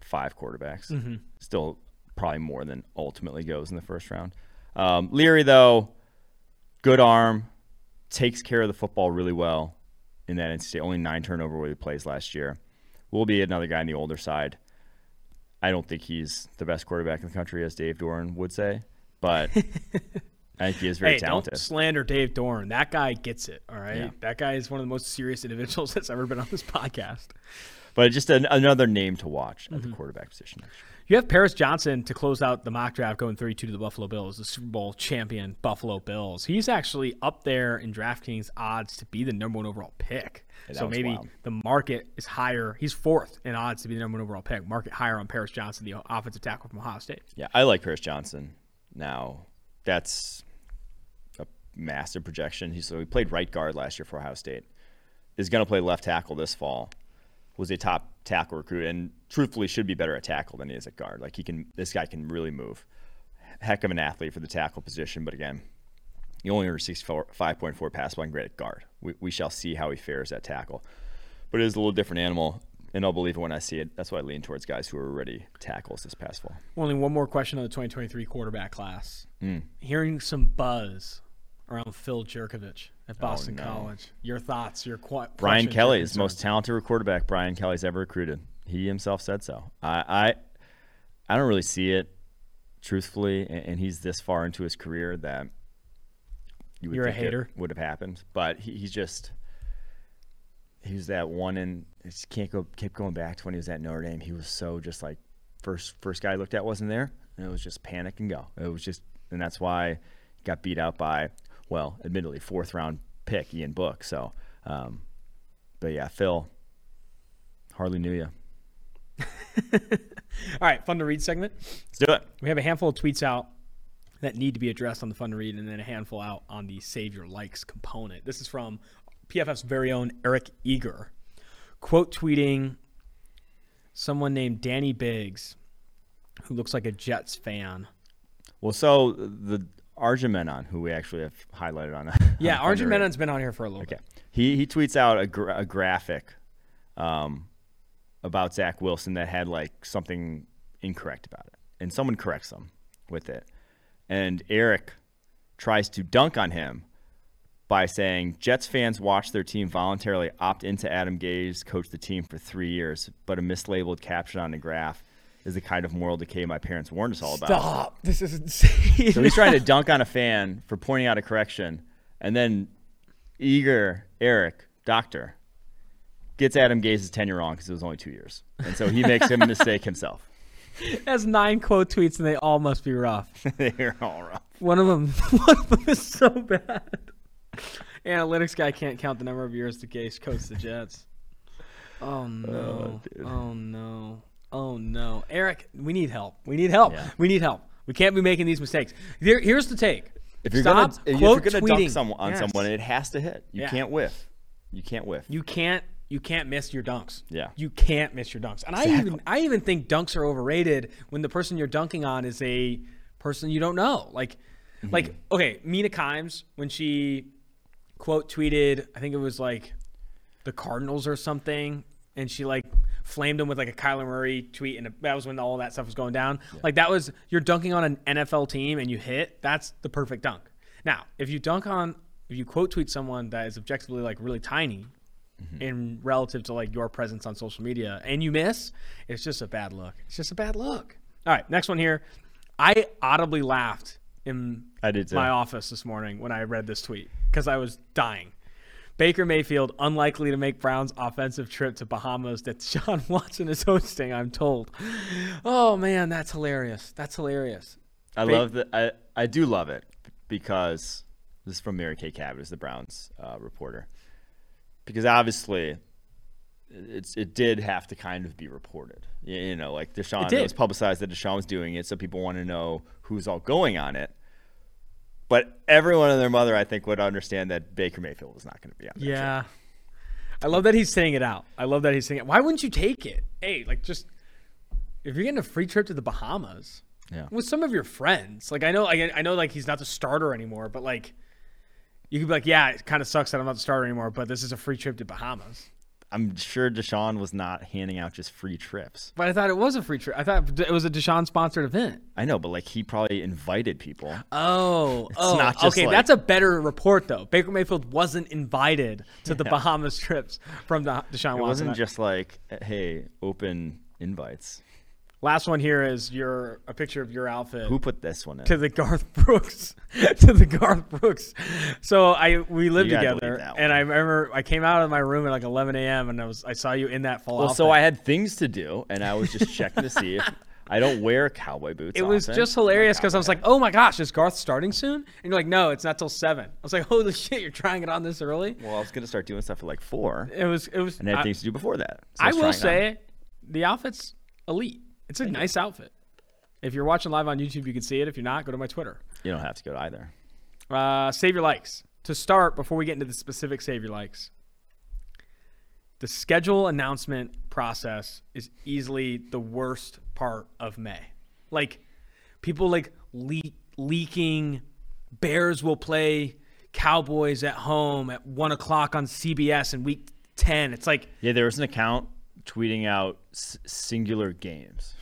five quarterbacks. Mm-hmm. Still probably more than ultimately goes in the first round. Um, Leary though, good arm, takes care of the football really well. In that NC only nine turnover where he plays last year. Will be another guy on the older side. I don't think he's the best quarterback in the country, as Dave Doeren would say, but I think he is very hey, talented. don't slander Dave Doeren. That guy gets it. All right, Yeah. that guy is one of the most serious individuals that's ever been on this podcast. But just an, another name to watch at Mm-hmm. the quarterback position. You have Paris Johnson to close out the mock draft going 32 to the Buffalo Bills, the Super Bowl champion Buffalo Bills. He's actually up there in DraftKings odds to be the number one overall pick. Yeah, so maybe wild. the market is higher. He's fourth in odds to be the number one overall pick. Market higher on Paris Johnson, the offensive tackle from Ohio State. Yeah, I like Paris Johnson. Now, that's a massive projection. He's so he played right guard last year for Ohio State. Is going to play left tackle this fall. Was a top tackle recruit, and truthfully should be better at tackle than he is at guard. Like he can, this guy can really move. Heck of an athlete for the tackle position, but again, he only earned 65.4 pass blocking grade at guard. We, we shall see how he fares at tackle. But it is a little different animal, and I'll believe it when I see it. That's why I lean towards guys who are already tackles this past fall. Only one more question on the 2023 quarterback class. Mm. Hearing some buzz around Phil Jurkovec at oh, Boston no. College. Your thoughts? Your qu- Brian Kelly is the most talented quarterback Brian Kelly's ever recruited. He himself said so. I I, I don't really see it, truthfully, and, and he's this far into his career that you would You're a think it hater? would have happened. But he, he's just he's that one and just can't go keep going back to when he was at Notre Dame. He was so just like first first guy I looked at wasn't there, and it was just panic and go. It was just and that's why he got beat out by well, admittedly fourth round pick Ian Book. So, um, but yeah, Phil, hardly knew you. All right, fun to read segment. Let's do it. We have a handful of tweets out that need to be addressed on the fun to read, and then a handful out on the save your likes component. This is from PFF's very own Eric Eager, quote tweeting someone named Danny Biggs, who looks like a Jets fan. Well, so the Arjun Menon, who we actually have highlighted on. Yeah, on Arjun Menon's been on here for a little Okay, bit. he he tweets out a, gra- a graphic, um, about Zach Wilson that had like something incorrect about it, and someone corrects him with it, and Eric tries to dunk on him by saying Jets fans watch their team voluntarily opt into Adam Gase, coach the team for three years, but a mislabeled caption on the graph is the kind of moral decay my parents warned us all about. Stop! This is insane. So he's trying to dunk on a fan for pointing out a correction, and then eager Eric, doctor, gets Adam Gase's tenure wrong because it was only two years, and so he makes him a mistake himself. has nine quote tweets, and they all must be rough. They're all rough. One of them, one of them is so bad. Analytics guy can't count the number of years the Gase coached the Jets. Oh no! Oh, dude. Oh, no! Oh no! Eric, we need help. We need help. Yeah. We need help. We can't be making these mistakes. Here, here's the take. If you're Stop gonna if quote you're gonna tweeting. dunk someone on Yes. someone, it has to hit. You Yeah. can't whiff. You can't whiff. You can't you can't miss your dunks. Yeah. You can't miss your dunks. And I even I even think dunks are overrated when the person you're dunking on is a person you don't know. Like Mm-hmm. like okay, Mina Kimes when she quote tweeted, I think it was like the Cardinals or something, and she like flamed him with like a Kyler Murray tweet, and that was when all that stuff was going down. Like that was you're dunking on an NFL team and you hit. That's the perfect dunk. Now, if you dunk on, if you quote tweet someone that is objectively like really tiny, mm-hmm. in relative to like your presence on social media, and you miss, it's just a bad look. It's just a bad look. All right, next one here. I audibly laughed in I did too. my office this morning when I read this tweet because I was dying. Baker Mayfield unlikely to make Browns offensive trip to Bahamas that Sean Watson is hosting. I'm told. Oh man, that's hilarious. That's hilarious. I Ba- love that. I, I do love it because this is from Mary Kay Cabot, the Browns uh, reporter. Because obviously, it's it did have to kind of be reported. You, you know, like Deshaun, did. it was publicized that Deshaun was doing it, so people want to know who's all going on it. But everyone and their mother, I think, would understand that Baker Mayfield was not going to be on. that trip. Yeah. I love that he's saying it out. I love that he's saying it. Why wouldn't you take it? Hey, like just if you're getting a free trip to the Bahamas Yeah. with some of your friends, like I know, I, I know, like he's not the starter anymore, but like you could be like, yeah, it kind of sucks that I'm not the starter anymore, but this is a free trip to Bahamas. I'm sure Deshaun was not handing out just free trips. But I thought it was a free trip. I thought it was a Deshaun sponsored event. I know, but like he probably invited people. Oh, oh, not okay. like- that's a better report though. Baker Mayfield wasn't invited to the Bahamas trips from the Deshaun It Watson. wasn't just like, hey, open invites. Last one here is your a picture of your outfit Who put this one in? to the Garth Brooks to the Garth Brooks. So I we lived together, and. I remember I came out of my room at like 11 a.m. and I was I saw you in that full well, outfit. so I had things to do, and I was just checking to see if I don't wear cowboy boots. it was often. just hilarious because I was like, "Oh my gosh, is Garth starting soon?" And you're like, "No, it's not till 7. I was like, "Holy shit, you're trying it on this early?" well, I was gonna start doing stuff at like four, It was it was. and I had I, things to do before that. So I was will it on. say, the outfit's elite. It's a nice outfit. If you're watching live on YouTube, you can see it. If you're not, go to my Twitter. you don't have to go to either. Uh, save your likes. To start, before we get into the specific save your likes, the schedule announcement process is easily the worst part of May. Like, people like leak, leaking, Bears will play Cowboys at home at one o'clock on CBS in week 10. It's like, Yeah, there was an account tweeting out s- singular games.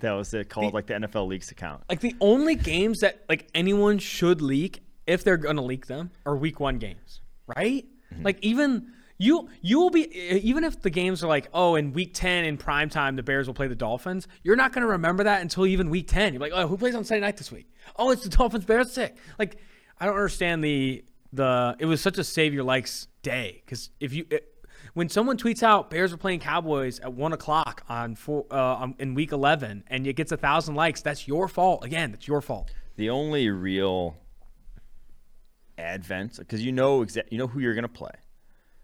that was it, called like the NFL Leaks account. like the only games that like anyone should leak if they're gonna leak them are week one games, right? Mm-hmm. Like even you you will be even if the games are like oh in week ten in prime time the Bears will play the Dolphins, you're not gonna remember that until even week ten. You're like oh who plays on Sunday night this week? Oh it's the Dolphins Bears sick. Like I don't understand the the it was such a save your likes day because if you. It, when someone tweets out Bears are playing Cowboys at one o'clock on four, uh, in week eleven and it gets a thousand likes, that's your fault. Again, that's your fault. The only real advent, because you know exa- you know who you're gonna play.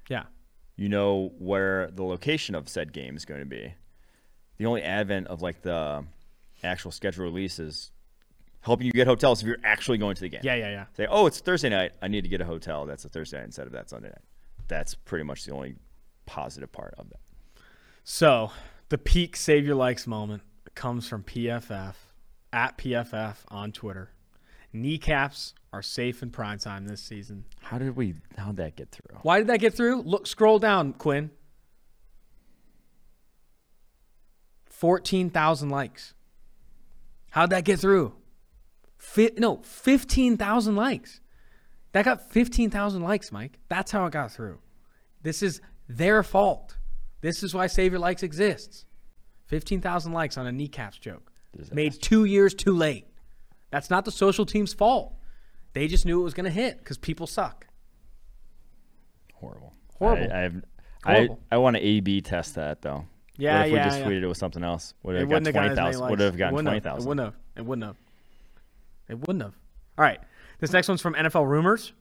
Yeah. you know where the location of said game is going to be. The only advent of like the actual schedule release is helping you get hotels if you're actually going to the game. Yeah, yeah, yeah. Say, oh, it's Thursday night. I need to get a hotel. That's a Thursday night instead of that Sunday night. That's pretty much the only positive part of that. So the peak save your likes moment comes from PFF at PFF on Twitter. Kneecaps are safe in prime time this season. How did we? How did that get through? Why did that get through? Look, scroll down, Quinn. Fourteen thousand likes. How'd that get through? Fi- no, fifteen thousand likes. That got fifteen thousand likes, Mike. That's how it got through. This is their fault. This is why Save Your Likes exists. Fifteen thousand likes on a kneecaps joke. Made two years too late. That's not the social team's fault. They just knew it was going to hit because people suck. Horrible. Horrible. I, I, have, Horrible. I, I want to A/B test that though. Yeah, what if yeah, we just yeah. tweeted it with something else? Would have got twenty gotten as many thousand. Would have It gotten twenty have. It wouldn't have. It wouldn't have. It wouldn't have. All right. This next one's from NFL Rumors.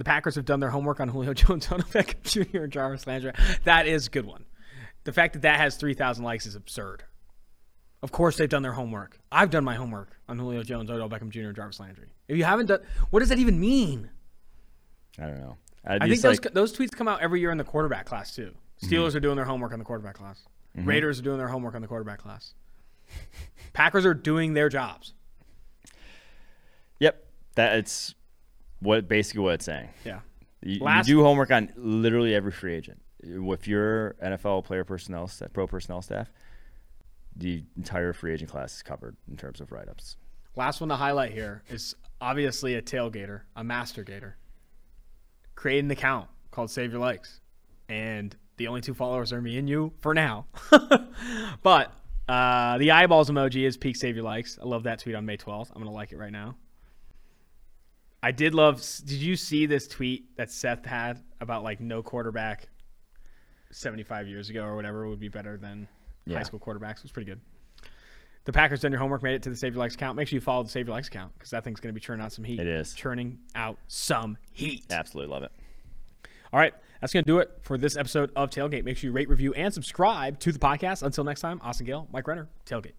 The Packers have done their homework on Julio Jones, Odell Beckham Jr., and Jarvis Landry. That is a good one. The fact that that has 3,000 likes is absurd. Of course, they've done their homework. I've done my homework on Julio Jones, Odell Beckham Jr., and Jarvis Landry. If you haven't done, what does that even mean? I don't know. I'd I think those like, those tweets come out every year in the quarterback class too. Mm-hmm. Steelers are doing their homework on the quarterback class. Mm-hmm. Raiders are doing their homework on the quarterback class. Packers are doing their jobs. Yep, that it's what basically what it's saying. Yeah. You, you do homework on literally every free agent. With your NFL player personnel, pro personnel staff, the entire free agent class is covered in terms of write ups. Last one to highlight here is obviously a tailgater, a master gator. Create an account called Save Your Likes. And the only two followers are me and you for now. but uh, the eyeballs emoji is peak Save Your Likes. I love that tweet on May 12th. I'm going to like it right now. I did love. Did you see this tweet that Seth had about like no quarterback 75 years ago or whatever would be better than Yeah. high school quarterbacks? It was pretty good. The Packers done your homework, made it to the Save Your Likes account. Make sure you follow the Save Your Likes account because that thing's going to be churning out some heat. It is. churning out some heat. Absolutely love it. All right, that's going to do it for this episode of Tailgate. Make sure you rate, review, and subscribe to the podcast. Until next time, Austin Gayle, Mike Renner, Tailgate.